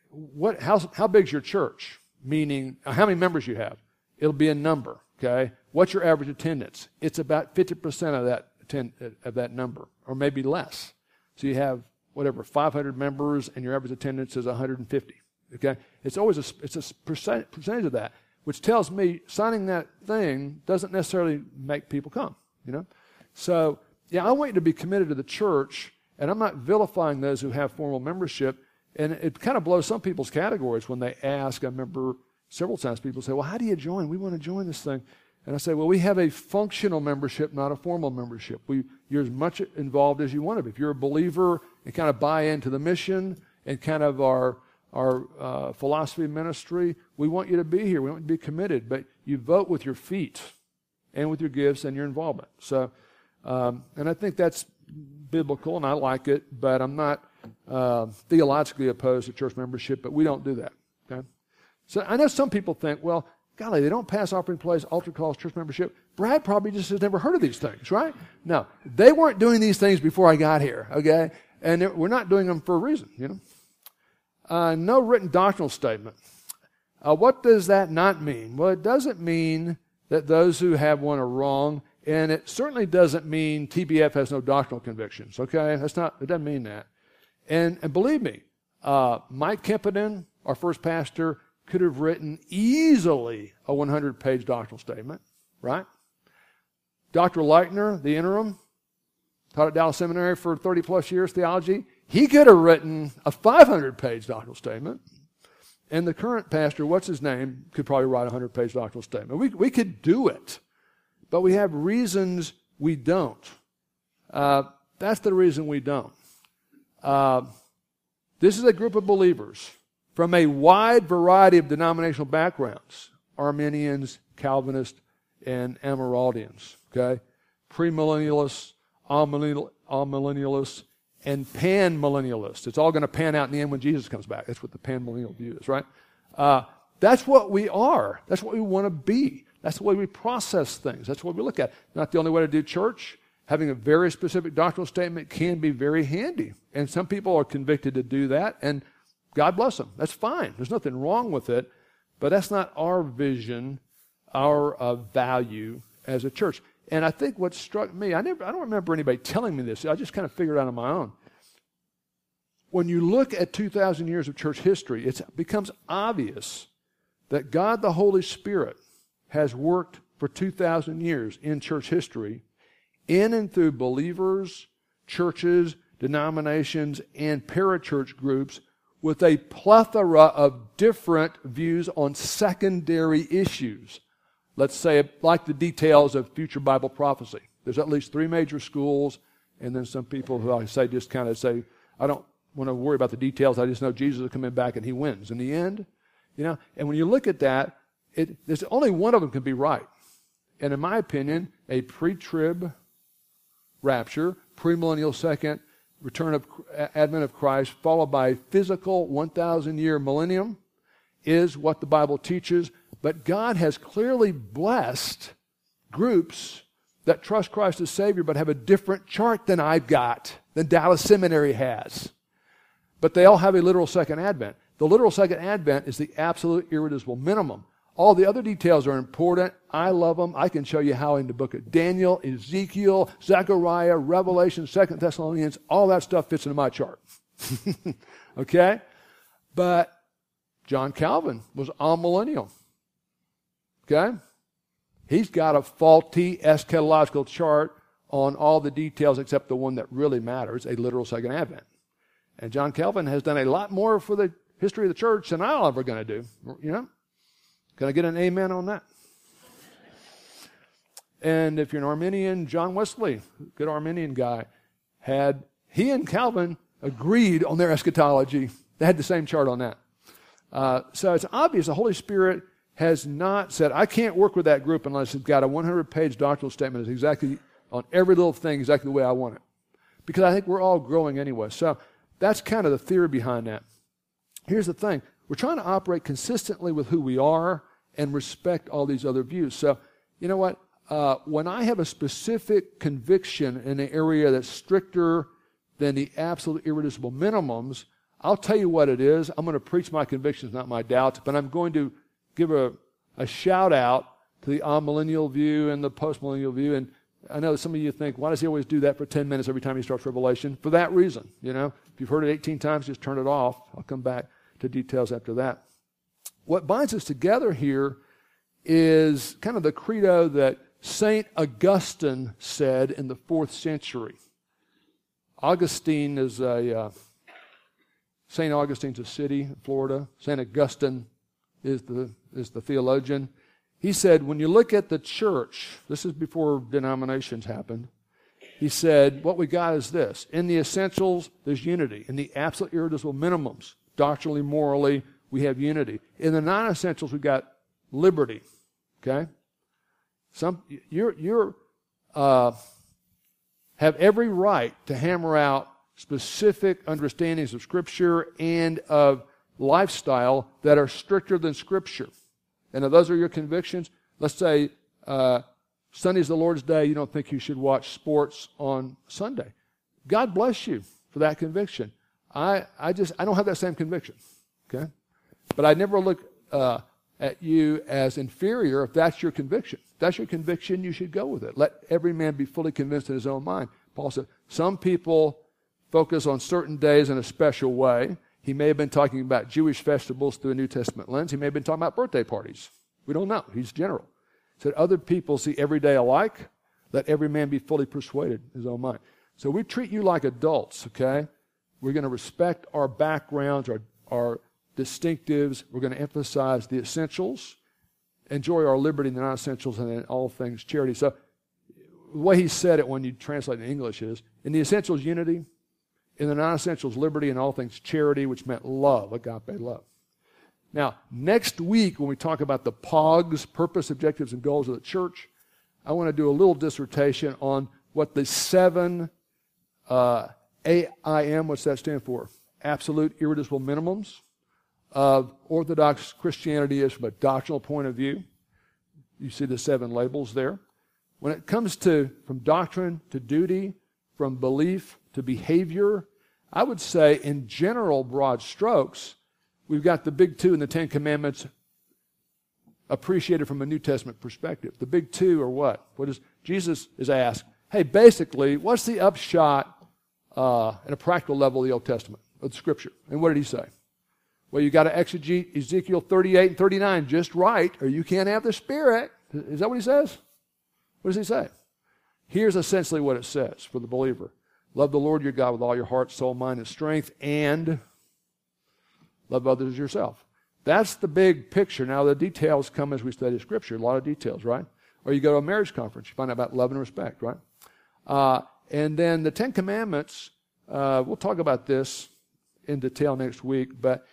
S1: what, how, how big's your church? Meaning, uh, how many members you have? It'll be a number, okay? What's your average attendance? It's about 50% of that, attend, of that number, or maybe less. So you have, whatever, 500 members, and your average attendance is 150, okay? It's always a, it's a percent, percentage of that, which tells me signing that thing doesn't necessarily make people come, you know? So yeah, I want you to be committed to the church, and I'm not vilifying those who have formal membership. And it kind of blows some people's categories when they ask. I remember several times people say, Well, how do you join? We want to join this thing. And I say, Well, we have a functional membership, not a formal membership. We, you're as much involved as you want to be. If you're a believer and kind of buy into the mission and kind of our, our uh, philosophy ministry, we want you to be here. We want you to be committed. But you vote with your feet and with your gifts and your involvement. So, um, and I think that's biblical, and I like it, but I'm not uh, theologically opposed to church membership, but we don't do that. Okay? So I know some people think, well, golly, they don't pass offering plays, altar calls, church membership. Brad probably just has never heard of these things, right? No, they weren't doing these things before I got here, okay? And we're not doing them for a reason, you know? Uh, no written doctrinal statement. Uh, what does that not mean? Well, it doesn't mean that those who have one are wrong. And it certainly doesn't mean TBF has no doctrinal convictions, okay? That's not, it doesn't mean that. And, and believe me, uh, Mike Kempinen, our first pastor, could have written easily a 100 page doctrinal statement, right? Dr. Leitner, the interim, taught at Dallas Seminary for 30 plus years, theology. He could have written a 500 page doctrinal statement. And the current pastor, what's his name, could probably write a 100 page doctrinal statement. We, we could do it, but we have reasons we don't. Uh, that's the reason we don't. Uh, this is a group of believers from a wide variety of denominational backgrounds Arminians, Calvinists, and Amyraldians. Okay? Premillennialists, amillennialists, and panmillennialists. It's all going to pan out in the end when Jesus comes back. That's what the panmillennial view is, right? Uh, that's what we are. That's what we want to be. That's the way we process things. That's what we look at. Not the only way to do church. Having a very specific doctrinal statement can be very handy. And some people are convicted to do that, and God bless them. That's fine. There's nothing wrong with it. But that's not our vision, our uh, value as a church. And I think what struck me, I, never, I don't remember anybody telling me this. I just kind of figured it out on my own. When you look at 2,000 years of church history, it becomes obvious that God the Holy Spirit has worked for 2,000 years in church history, in and through believers, churches, denominations, and parachurch groups with a plethora of different views on secondary issues let's say, like the details of future Bible prophecy. There's at least three major schools, and then some people who I say just kind of say, I don't want to worry about the details. I just know Jesus is coming back and he wins in the end. You know, and when you look at that, it, there's only one of them can be right. And in my opinion, a pre-trib rapture, premillennial second return of advent of Christ, followed by physical 1,000 year millennium, is what the Bible teaches. But God has clearly blessed groups that trust Christ as Savior but have a different chart than I've got, than Dallas Seminary has. But they all have a literal second advent. The literal second advent is the absolute irreducible minimum. All the other details are important. I love them. I can show you how in the book of Daniel, Ezekiel, Zechariah, Revelation, Second Thessalonians, all that stuff fits into my chart. okay? But John Calvin was amillennial. Okay? He's got a faulty eschatological chart on all the details except the one that really matters, a literal second advent. And John Calvin has done a lot more for the history of the church than I'm ever going to do. You know? Can I get an amen on that? And if you're an Arminian, John Wesley, good Arminian guy, had he and Calvin agreed on their eschatology. They had the same chart on that. Uh, so it's obvious the Holy Spirit has not said, I can't work with that group unless it's got a 100 page doctrinal statement that's exactly on every little thing exactly the way I want it. Because I think we're all growing anyway. So that's kind of the theory behind that. Here's the thing we're trying to operate consistently with who we are and respect all these other views. So, you know what? Uh, when I have a specific conviction in an area that's stricter than the absolute irreducible minimums, I'll tell you what it is. I'm going to preach my convictions, not my doubts, but I'm going to give a, a shout out to the amillennial view and the postmillennial view. And I know some of you think, why does he always do that for 10 minutes every time he starts Revelation? For that reason, you know. If you've heard it 18 times, just turn it off. I'll come back to details after that. What binds us together here is kind of the credo that St. Augustine said in the fourth century. Augustine is a, uh, St. Augustine's a city in Florida. St. Augustine is the, is the theologian. He said, when you look at the church, this is before denominations happened, he said, what we got is this. In the essentials, there's unity. In the absolute irreducible minimums, doctrinally, morally, we have unity. In the non essentials, we've got liberty. Okay? Some, you're, you're, uh, have every right to hammer out specific understandings of Scripture and of lifestyle that are stricter than Scripture. And if those are your convictions, let's say uh, Sunday's the Lord's Day, you don't think you should watch sports on Sunday. God bless you for that conviction. I, I just, I don't have that same conviction. Okay? But I never look uh, at you as inferior if that's your conviction. If that's your conviction, you should go with it. Let every man be fully convinced in his own mind. Paul said, some people focus on certain days in a special way. He may have been talking about Jewish festivals through a New Testament lens. He may have been talking about birthday parties. We don't know. He's general. He said, Other people see every day alike. Let every man be fully persuaded in his own mind. So we treat you like adults, okay? We're going to respect our backgrounds, our, our distinctives. We're going to emphasize the essentials, enjoy our liberty in the non essentials, and then all things charity. So the way he said it when you translate in English is in the essentials, unity, in the non essentials, liberty, and all things charity, which meant love, agape love. Now, next week, when we talk about the POGs, purpose, objectives, and goals of the church, I want to do a little dissertation on what the seven uh, AIM, what's that stand for? Absolute irreducible minimums of Orthodox Christianity is from a doctrinal point of view. You see the seven labels there. When it comes to from doctrine to duty, from belief to behavior, I would say in general broad strokes, we've got the big two in the Ten Commandments appreciated from a New Testament perspective. The big two are what? What is Jesus is asked, hey, basically, what's the upshot uh, at a practical level of the Old Testament, of the Scripture? And what did he say? Well, you got to exegete Ezekiel 38 and 39 just right, or you can't have the Spirit. Is that what he says? What does he say? Here's essentially what it says for the believer Love the Lord your God with all your heart, soul, mind, and strength, and love others as yourself. That's the big picture. Now, the details come as we study Scripture, a lot of details, right? Or you go to a marriage conference, you find out about love and respect, right? Uh, and then the Ten Commandments, uh, we'll talk about this in detail next week, but,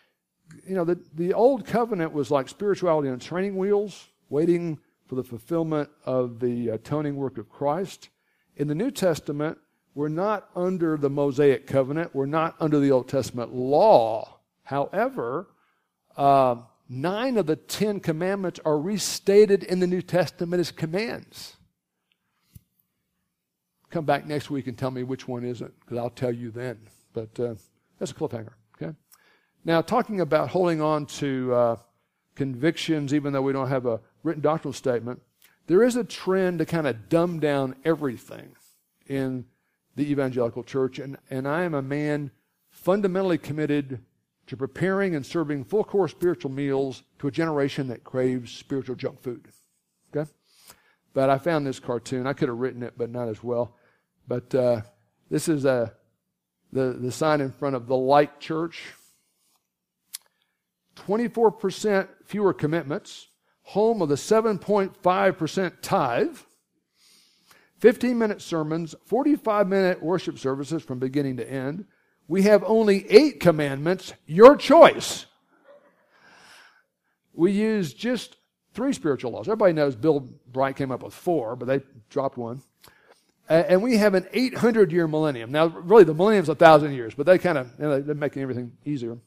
S1: you know, the, the Old Covenant was like spirituality on training wheels, waiting for the fulfillment of the atoning work of Christ. In the New Testament, we're not under the Mosaic covenant. We're not under the Old Testament law. However, uh, nine of the Ten Commandments are restated in the New Testament as commands. Come back next week and tell me which one isn't, because I'll tell you then. But uh, that's a cliffhanger. Okay. Now, talking about holding on to uh, convictions, even though we don't have a written doctrinal statement, there is a trend to kind of dumb down everything in the evangelical church, and, and I am a man fundamentally committed to preparing and serving full course spiritual meals to a generation that craves spiritual junk food. Okay? But I found this cartoon. I could have written it, but not as well. But uh, this is uh, the, the sign in front of the Light Church. 24% fewer commitments, home of the 7.5% tithe, 15 minute sermons, 45 minute worship services from beginning to end. We have only eight commandments, your choice. We use just three spiritual laws. Everybody knows Bill Bright came up with four, but they dropped one. And we have an 800 year millennium. Now, really, the millennium's a thousand years, but they kind of, you know, they're making everything easier.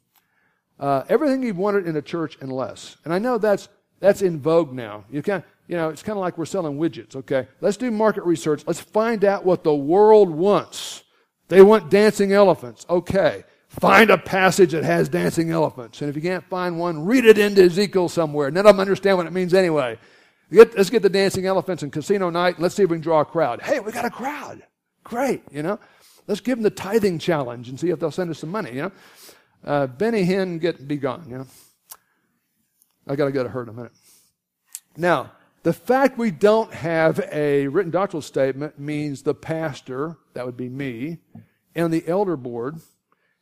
S1: Uh, everything you wanted in a church and less. And I know that's, that's in vogue now. You can you know, it's kind of like we're selling widgets, okay? Let's do market research. Let's find out what the world wants. They want dancing elephants. Okay. Find a passage that has dancing elephants. And if you can't find one, read it into Ezekiel somewhere. None of them understand what it means anyway. Get, let's get the dancing elephants and casino night. let's see if we can draw a crowd. Hey, we got a crowd. Great, you know. Let's give them the tithing challenge and see if they'll send us some money, you know. Uh, Benny Hinn, get be gone, you know. I got to go to her in a minute. Now, the fact we don't have a written doctrinal statement means the pastor, that would be me, and the elder board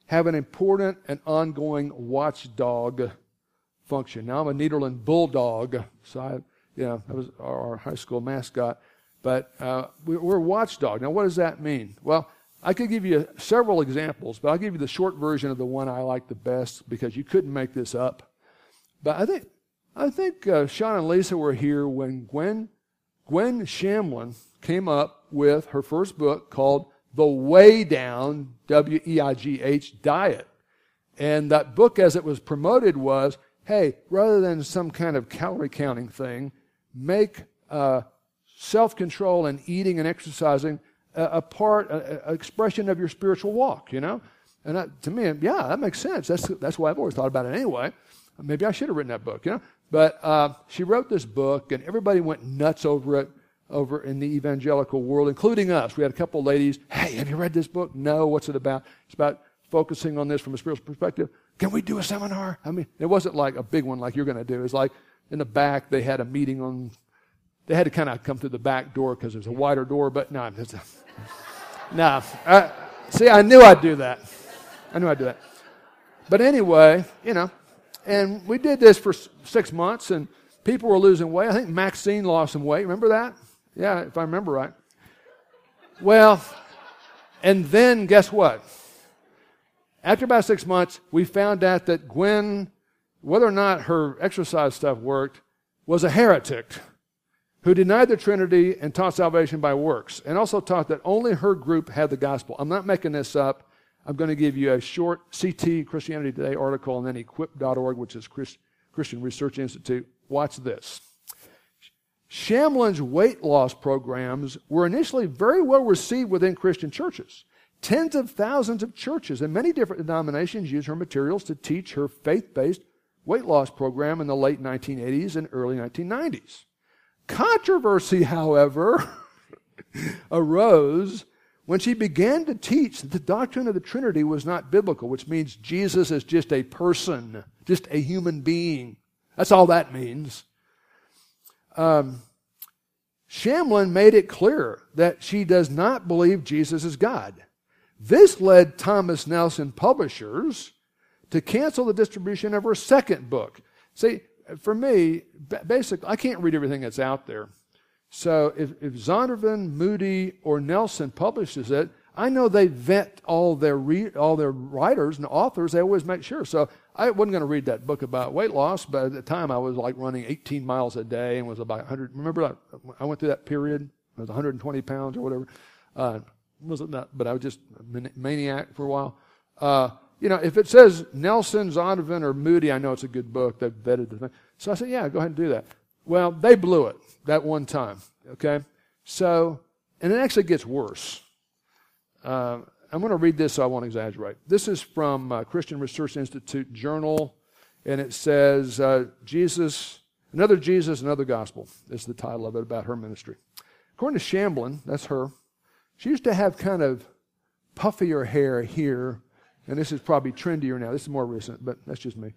S1: have an important and ongoing watchdog function. Now I'm a Nederland bulldog, so I, know, that was our, high school mascot. But uh, we, are watchdog. Now, what does that mean? Well, I could give you several examples, but I'll give you the short version of the one I like the best because you couldn't make this up. But I think I think uh, Sean and Lisa were here when Gwen, Gwen Shamblin came up with her first book called The Weigh Down, W E I G H, Diet. And that book, as it was promoted, was hey, rather than some kind of calorie counting thing, make uh, self control and eating and exercising a, a part, an expression of your spiritual walk, you know? And that, to me, yeah, that makes sense. That's, that's why I've always thought about it anyway. Maybe I should have written that book, you know? But uh, she wrote this book, and everybody went nuts over it over in the evangelical world, including us. We had a couple of ladies, hey, have you read this book? No, what's it about? It's about focusing on this from a spiritual perspective. Can we do a seminar? I mean, it wasn't like a big one like you're going to do. It's like in the back, they had a meeting on, they had to kind of come through the back door because there's a wider door, but no. I, see, I knew I'd do that. I knew I'd do that. But anyway, you know, and we did this for six months, and people were losing weight. I think Maxine lost some weight. Remember that? Yeah, if I remember right. Well, and then guess what? After about six months, we found out that Gwen, whether or not her exercise stuff worked, was a heretic who denied the Trinity and taught salvation by works, and also taught that only her group had the gospel. I'm not making this up. I'm going to give you a short CT Christianity Today article and then equip.org, which is Christian Research Institute. Watch this. Shamblin's weight loss programs were initially very well received within Christian churches. Tens of thousands of churches and many different denominations used her materials to teach her faith based weight loss program in the late 1980s and early 1990s. Controversy, however, arose when she began to teach that the doctrine of the Trinity was not biblical, which means Jesus is just a person, just a human being. That's all that means. Um, Shamblin made it clear that she does not believe Jesus is God. This led Thomas Nelson Publishers to cancel the distribution of her second book. See, for me, basically, I can't read everything that's out there. So if, if Zondervan, Moody, or Nelson publishes it, I know they vet all their re- all their writers and authors. They always make sure. So I wasn't going to read that book about weight loss, but at the time I was like running 18 miles a day and was about 100. Remember, I went through that period. I was 120 pounds or whatever. Uh, wasn't that? But I was just a maniac for a while. Uh, you know, if it says Nelson, Zondervan, or Moody, I know it's a good book. They've vetted the thing. So I said, yeah, go ahead and do that. Well, they blew it that one time. Okay? So, and it actually gets worse. Uh, I'm going to read this so I won't exaggerate. This is from uh, Christian Research Institute Journal, and it says, uh, Jesus, another Jesus, another gospel is the title of it about her ministry. According to Shamblin, that's her, she used to have kind of puffier hair here and this is probably trendier now. This is more recent, but that's just me.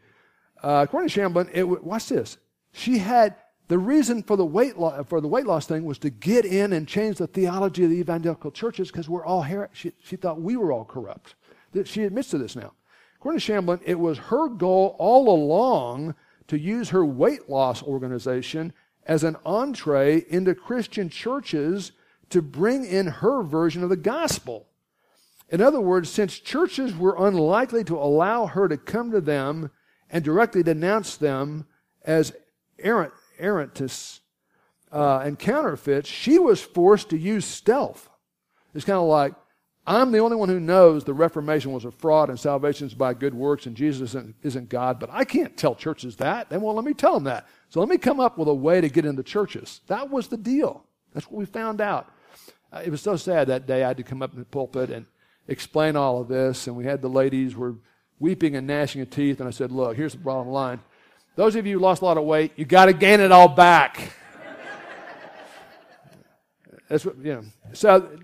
S1: Uh, according to Shamblin, it watch this. She had the reason for the weight lo- for the weight loss thing was to get in and change the theology of the evangelical churches because we're all her- she, she thought we were all corrupt. She admits to this now. According to Shamblin, it was her goal all along to use her weight loss organization as an entree into Christian churches to bring in her version of the gospel. In other words, since churches were unlikely to allow her to come to them and directly denounce them as errant, errantists uh, and counterfeits, she was forced to use stealth. It's kind of like, I'm the only one who knows the Reformation was a fraud and salvation is by good works and Jesus isn't, God, but I can't tell churches that. They won't let me tell them that. So let me come up with a way to get into churches. That was the deal. That's what we found out. Uh, it was so sad that day I had to come up in the pulpit and explain all of this, and we had the ladies were weeping and gnashing of teeth, and I said, look, here's the bottom line. Those of you who lost a lot of weight, you got to gain it all back. That's what, you know. So,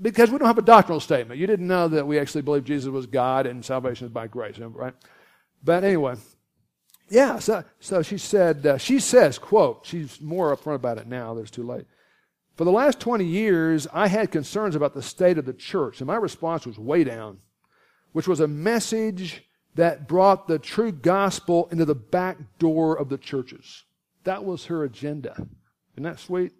S1: because we don't have a doctrinal statement. You didn't know that we actually believe Jesus was God and salvation is by grace, right? But anyway, yeah, so, so she said, uh, she says, quote, she's more upfront about it now, there's too late. For the last 20 years, I had concerns about the state of the church, and my response was Weigh Down, which was a message that brought the true gospel into the back door of the churches. That was her agenda. Isn't that sweet?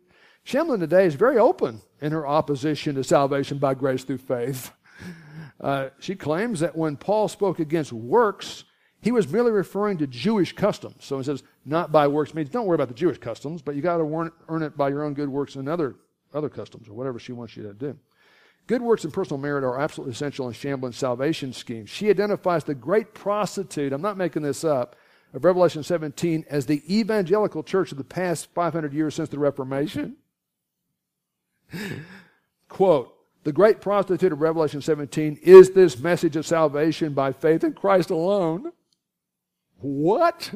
S1: Shamblin today is very open in her opposition to salvation by grace through faith. Uh, she claims that when Paul spoke against works, he was merely referring to Jewish customs. So he says, not by works means don't worry about the Jewish customs, but you got to earn it by your own good works and other, other customs or whatever she wants you to do. Good works and personal merit are absolutely essential in Shamblin's salvation scheme. She identifies the great prostitute, I'm not making this up, of Revelation 17 as the evangelical church of the past 500 years since the Reformation. Quote, the great prostitute of Revelation 17 is this message of salvation by faith in Christ alone. What?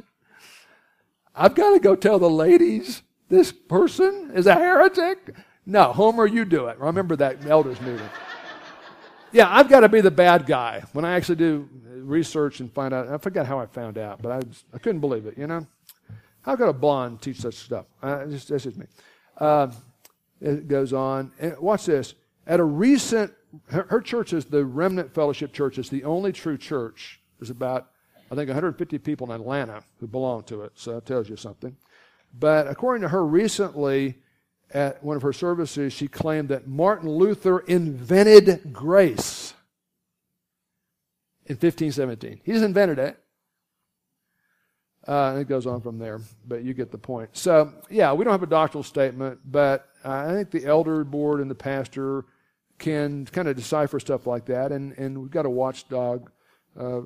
S1: I've got to go tell the ladies this person is a heretic? No, Homer, you do it. Remember that elders meeting. Yeah, I've got to be the bad guy when I actually do research and find out. I forgot how I found out, but I, I couldn't believe it, you know? How could a blonde teach such stuff? Uh, just, me. Uh, it goes on. And watch this. At a recent her, her church is the Remnant Fellowship Church. It's the only true church. There's about, I think, 150 people in Atlanta who belong to it. So that tells you something. But according to her recently, at one of her services, she claimed that Martin Luther invented grace in 1517. He just invented it. Uh, and it goes on from there, but you get the point. So, yeah, we don't have a doctrinal statement, but I think the elder board and the pastor can kind of decipher stuff like that, and, and we've got a watchdog, uh,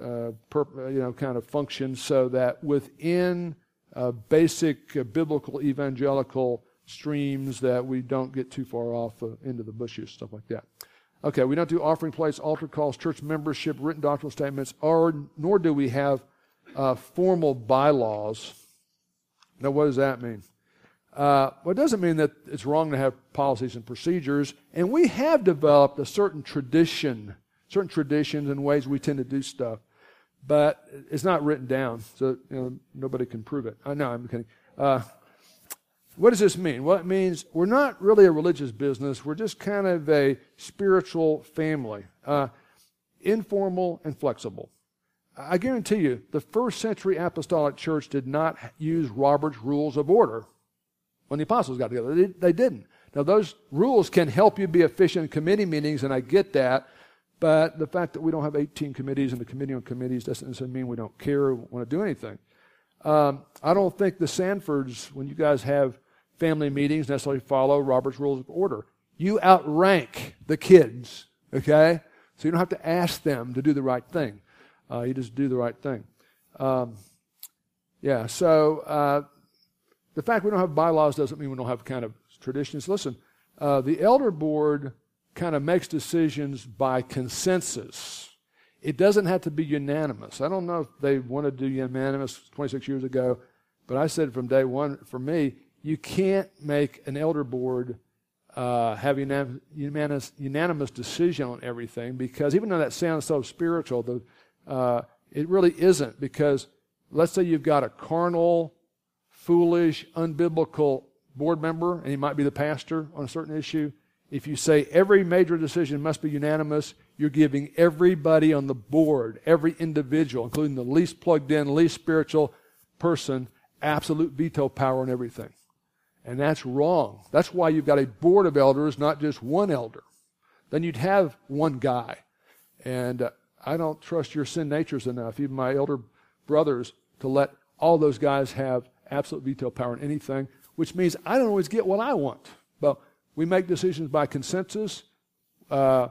S1: uh, perp, you know, kind of function so that within uh, basic uh, biblical evangelical streams that we don't get too far off uh, into the bushes, stuff like that. Okay, we don't do offering plates, altar calls, church membership, written doctrinal statements, or nor do we have uh, formal bylaws. Now, what does that mean? Uh, well, it doesn't mean that it's wrong to have policies and procedures, and we have developed a certain tradition, certain traditions and ways we tend to do stuff, but it's not written down, so you know, nobody can prove it. I I'm kidding. Uh, what does this mean? Well, it means we're not really a religious business. We're just kind of a spiritual family, uh, informal and flexible. I guarantee you, the first century apostolic church did not use Robert's rules of order when the apostles got together. They, they didn't. Now, those rules can help you be efficient in committee meetings, and I get that. But the fact that we don't have 18 committees and the committee on committees doesn't necessarily mean we don't care or want to do anything. Um, I don't think the Sanfords, when you guys have family meetings, necessarily follow Robert's Rules of Order. You outrank the kids, okay? So you don't have to ask them to do the right thing. Uh, you just do the right thing. Um, yeah, so uh, the fact we don't have bylaws doesn't mean we don't have kind of traditions. Listen, uh, the elder board kind of makes decisions by consensus. It doesn't have to be unanimous. I don't know if they wanted to do unanimous 26 years ago, but I said from day one, for me, you can't make an elder board uh, have unanimous, unanimous decision on everything because even though that sounds so spiritual, the uh, it really isn't because let's say you've got a carnal, foolish, unbiblical board member, and he might be the pastor on a certain issue. If you say every major decision must be unanimous, you're giving everybody on the board, every individual, including the least plugged in, least spiritual person, absolute veto power on everything. And that's wrong. That's why you've got a board of elders, not just one elder. Then you'd have one guy. And uh, I don't trust your sin natures enough, even my elder brothers, to let all those guys have absolute veto power in anything, which means I don't always get what I want. We make decisions by consensus. Uh,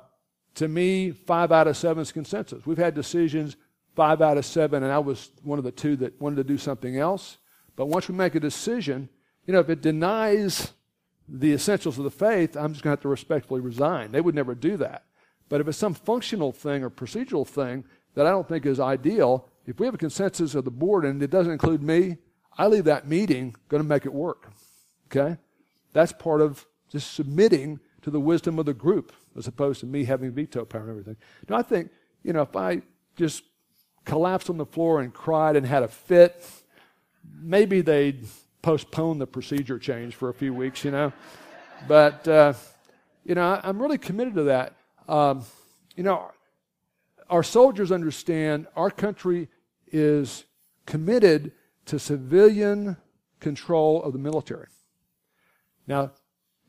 S1: to me, five out of seven is consensus. We've had decisions five out of seven, and I was one of the two that wanted to do something else. But once we make a decision, you know, if it denies the essentials of the faith, I'm just going to have to respectfully resign. They would never do that. But if it's some functional thing or procedural thing that I don't think is ideal, if we have a consensus of the board and it doesn't include me, I leave that meeting going to make it work. Okay? That's part of just submitting to the wisdom of the group as opposed to me having veto power and everything. Now, I think, you know, if I just collapsed on the floor and cried and had a fit, maybe they'd postpone the procedure change for a few weeks, you know. But, uh, you know, I'm really committed to that. Um, you know, our soldiers understand our country is committed to civilian control of the military. Now,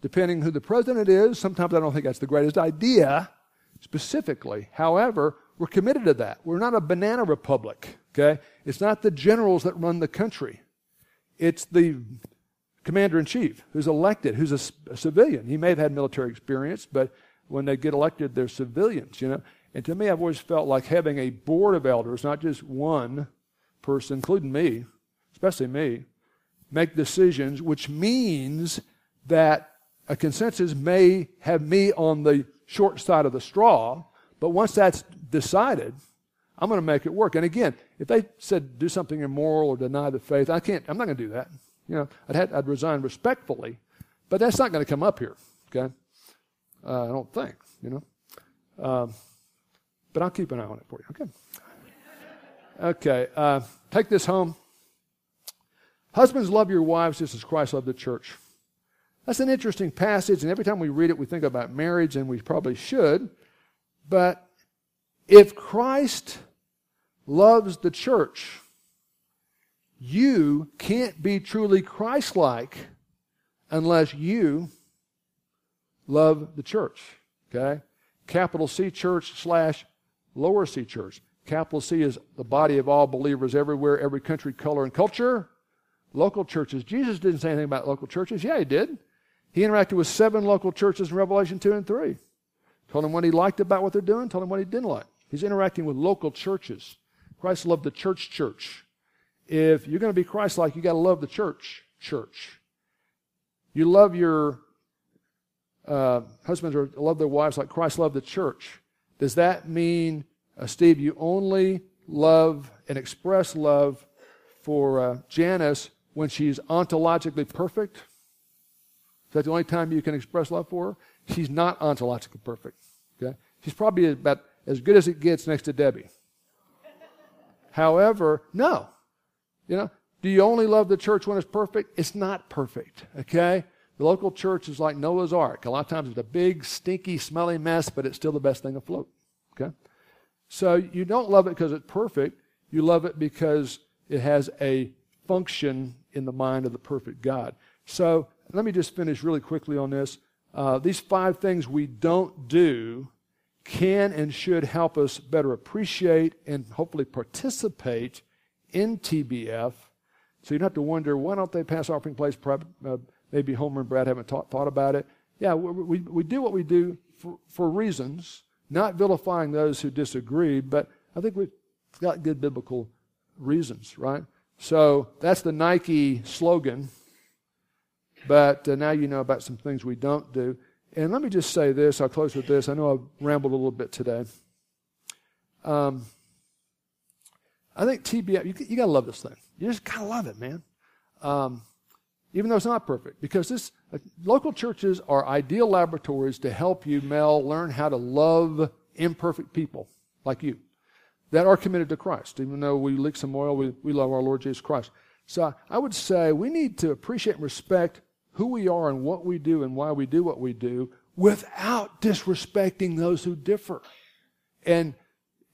S1: depending who the president is, sometimes I don't think that's the greatest idea specifically. However, we're committed to that. We're not a banana republic, okay? It's not the generals that run the country. It's the commander in chief who's elected, who's a, a civilian. He may have had military experience, but when they get elected, they're civilians, you know. And to me, I've always felt like having a board of elders, not just one person, including me, especially me, make decisions, which means that a consensus may have me on the short side of the straw, but once that's decided, I'm going to make it work. And again, if they said do something immoral or deny the faith, I can't. I'm not going to do that. You know, I'd, have, I'd resign respectfully, but that's not going to come up here. Okay. Uh, I don't think, you know. Um, but I'll keep an eye on it for you. Okay. Okay. Uh, take this home. Husbands, love your wives just as Christ loved the church. That's an interesting passage, and every time we read it, we think about marriage, and we probably should. But if Christ loves the church, you can't be truly Christ like unless you love the church. Okay? Capital C church slash lower C church. Capital C is the body of all believers everywhere, every country, color, and culture. Local churches. Jesus didn't say anything about local churches. Yeah, he did. He interacted with seven local churches in Revelation 2 and 3. Told them what he liked about what they're doing, told them what he didn't like. He's interacting with local churches. Christ loved the church church. If you're going to be Christ like, you got to love the church church. You love your uh, husbands or love their wives like Christ loved the church. Does that mean, uh, Steve, you only love and express love for uh, Janice when she's ontologically perfect? Is that the only time you can express love for her? She's not ontologically perfect. Okay? She's probably about as good as it gets next to Debbie. However, no. You know, do you only love the church when it's perfect? It's not perfect. Okay? The local church is like Noah's Ark. A lot of times it's a big, stinky, smelly mess, but it's still the best thing afloat. Okay? So you don't love it because it's perfect. You love it because it has a function in the mind of the perfect God. So let me just finish really quickly on this. Uh, these five things we don't do can and should help us better appreciate and hopefully participate in TBF. So you don't have to wonder, why don't they pass offering plates? Uh, maybe Homer and Brad haven't thought about it. Yeah, we, we, we do what we do for, for reasons, not vilifying those who disagree, but I think we've got good biblical reasons, right? So that's the Nike slogan. But uh, now you know about some things we don't do. And let me just say this. I'll close with this. I know I've rambled a little bit today. Um, I think TBF, you, you got to love this thing. You just got to love it, man. Um, even though it's not perfect, because this uh, local churches are ideal laboratories to help you, Mel, learn how to love imperfect people like you that are committed to Christ. Even though we leak some oil, we, we love our Lord Jesus Christ. So I would say we need to appreciate and respect who we are and what we do and why we do what we do without disrespecting those who differ. And,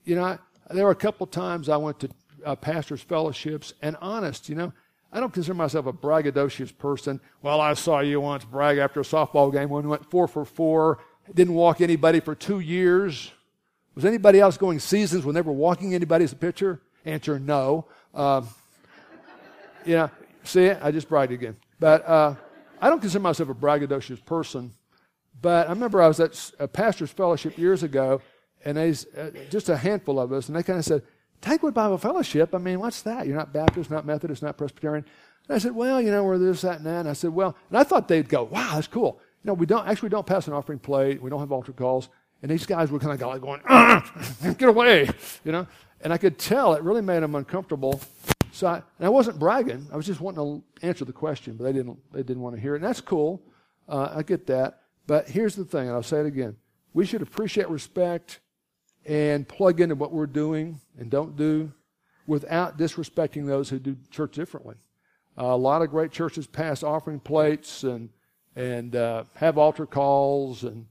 S1: you know, I, there were a couple times I went to uh, pastors' fellowships, and honest, you know, I don't consider myself a braggadocious person. Well, I saw you once brag after a softball game when we went four for four, didn't walk anybody for two years. Was anybody else going seasons when they were walking anybody as a pitcher? Answer no. Um, you know, see? I just bragged again. But uh, I don't consider myself a braggadocious person. But I remember I was at a pastor's fellowship years ago, and they, uh, just a handful of us, and they kind of said, Tanglewood Bible Fellowship, I mean, what's that? You're not Baptist, not Methodist, not Presbyterian. And I said, well, you know, we're this, that, and that. And I said, well, and I thought they'd go, wow, that's cool. You know, we don't, actually, we don't pass an offering plate. We don't have altar calls. And these guys were kind of like going, get away, you know. And I could tell it really made them uncomfortable. So I, and I wasn't bragging. I was just wanting to answer the question, but they didn't, they didn't want to hear it. And that's cool. Uh, I get that. But here's the thing, and I'll say it again. We should appreciate respect and plug into what we're doing and don't do without disrespecting those who do church differently. Uh, a lot of great churches pass offering plates and and uh, have altar calls and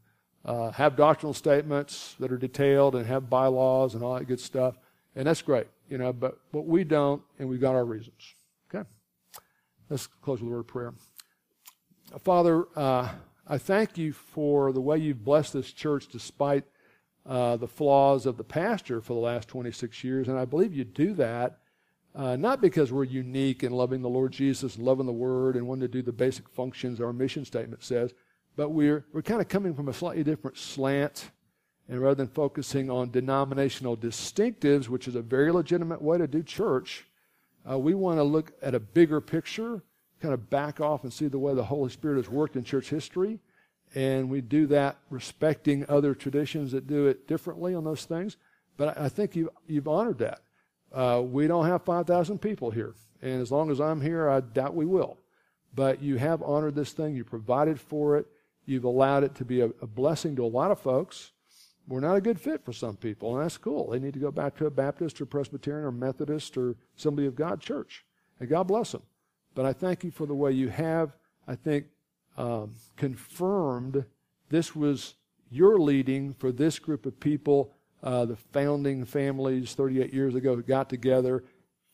S1: uh, have doctrinal statements that are detailed and have bylaws and all that good stuff, and that's great, you know. But but we don't, and we've got our reasons. Okay, let's close with a word of prayer. Father, uh, I thank you for the way you've blessed this church despite uh, the flaws of the pastor for the last 26 years. And I believe you do that uh, not because we're unique in loving the Lord Jesus and loving the Word and wanting to do the basic functions our mission statement says, but we're, we're kind of coming from a slightly different slant. And rather than focusing on denominational distinctives, which is a very legitimate way to do church, uh, we want to look at a bigger picture, kind of back off and see the way the Holy Spirit has worked in church history and we do that respecting other traditions that do it differently on those things. But I think you've, you've honored that. Uh, we don't have 5,000 people here, and as long as I'm here, I doubt we will. But you have honored this thing, you provided for it, you've allowed it to be a, a blessing to a lot of folks. We're not a good fit for some people, and that's cool. They need to go back to a Baptist or Presbyterian or Methodist or Assembly of God church. And God bless them. But I thank you for the way you have, I think, um, confirmed this was your leading for this group of people, uh, the founding families 38 years ago who got together,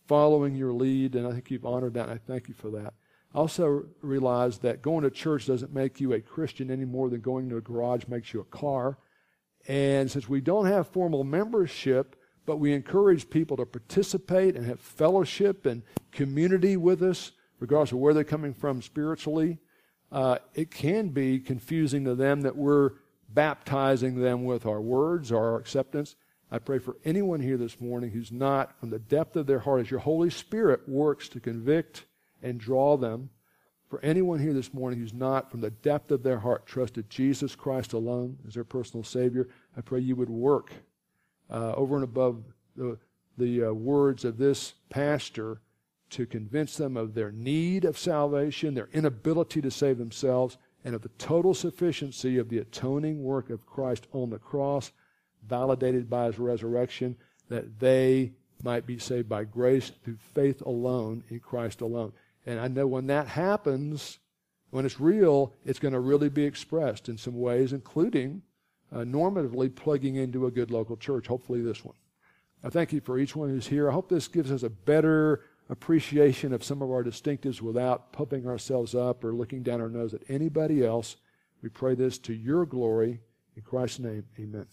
S1: following your lead, and I think you've honored that, and I thank you for that. I also realize that going to church doesn't make you a Christian any more than going to a garage makes you a car. And since we don't have formal membership, but we encourage people to participate and have fellowship and community with us, regardless of where they're coming from spiritually, uh, it can be confusing to them that we're baptizing them with our words or our acceptance. I pray for anyone here this morning who's not, from the depth of their heart, as your Holy Spirit works to convict and draw them. For anyone here this morning who's not, from the depth of their heart, trusted Jesus Christ alone as their personal Savior, I pray you would work uh, over and above the, the uh, words of this pastor to convince them of their need of salvation, their inability to save themselves, and of the total sufficiency of the atoning work of Christ on the cross, validated by his resurrection, that they might be saved by grace through faith alone in Christ alone. And I know when that happens, when it's real, it's going to really be expressed in some ways, including uh, normatively plugging into a good local church, hopefully this one. I thank you for each one who's here. I hope this gives us a better appreciation of some of our distinctives without pumping ourselves up or looking down our nose at anybody else. We pray this to your glory. In Christ's name, amen.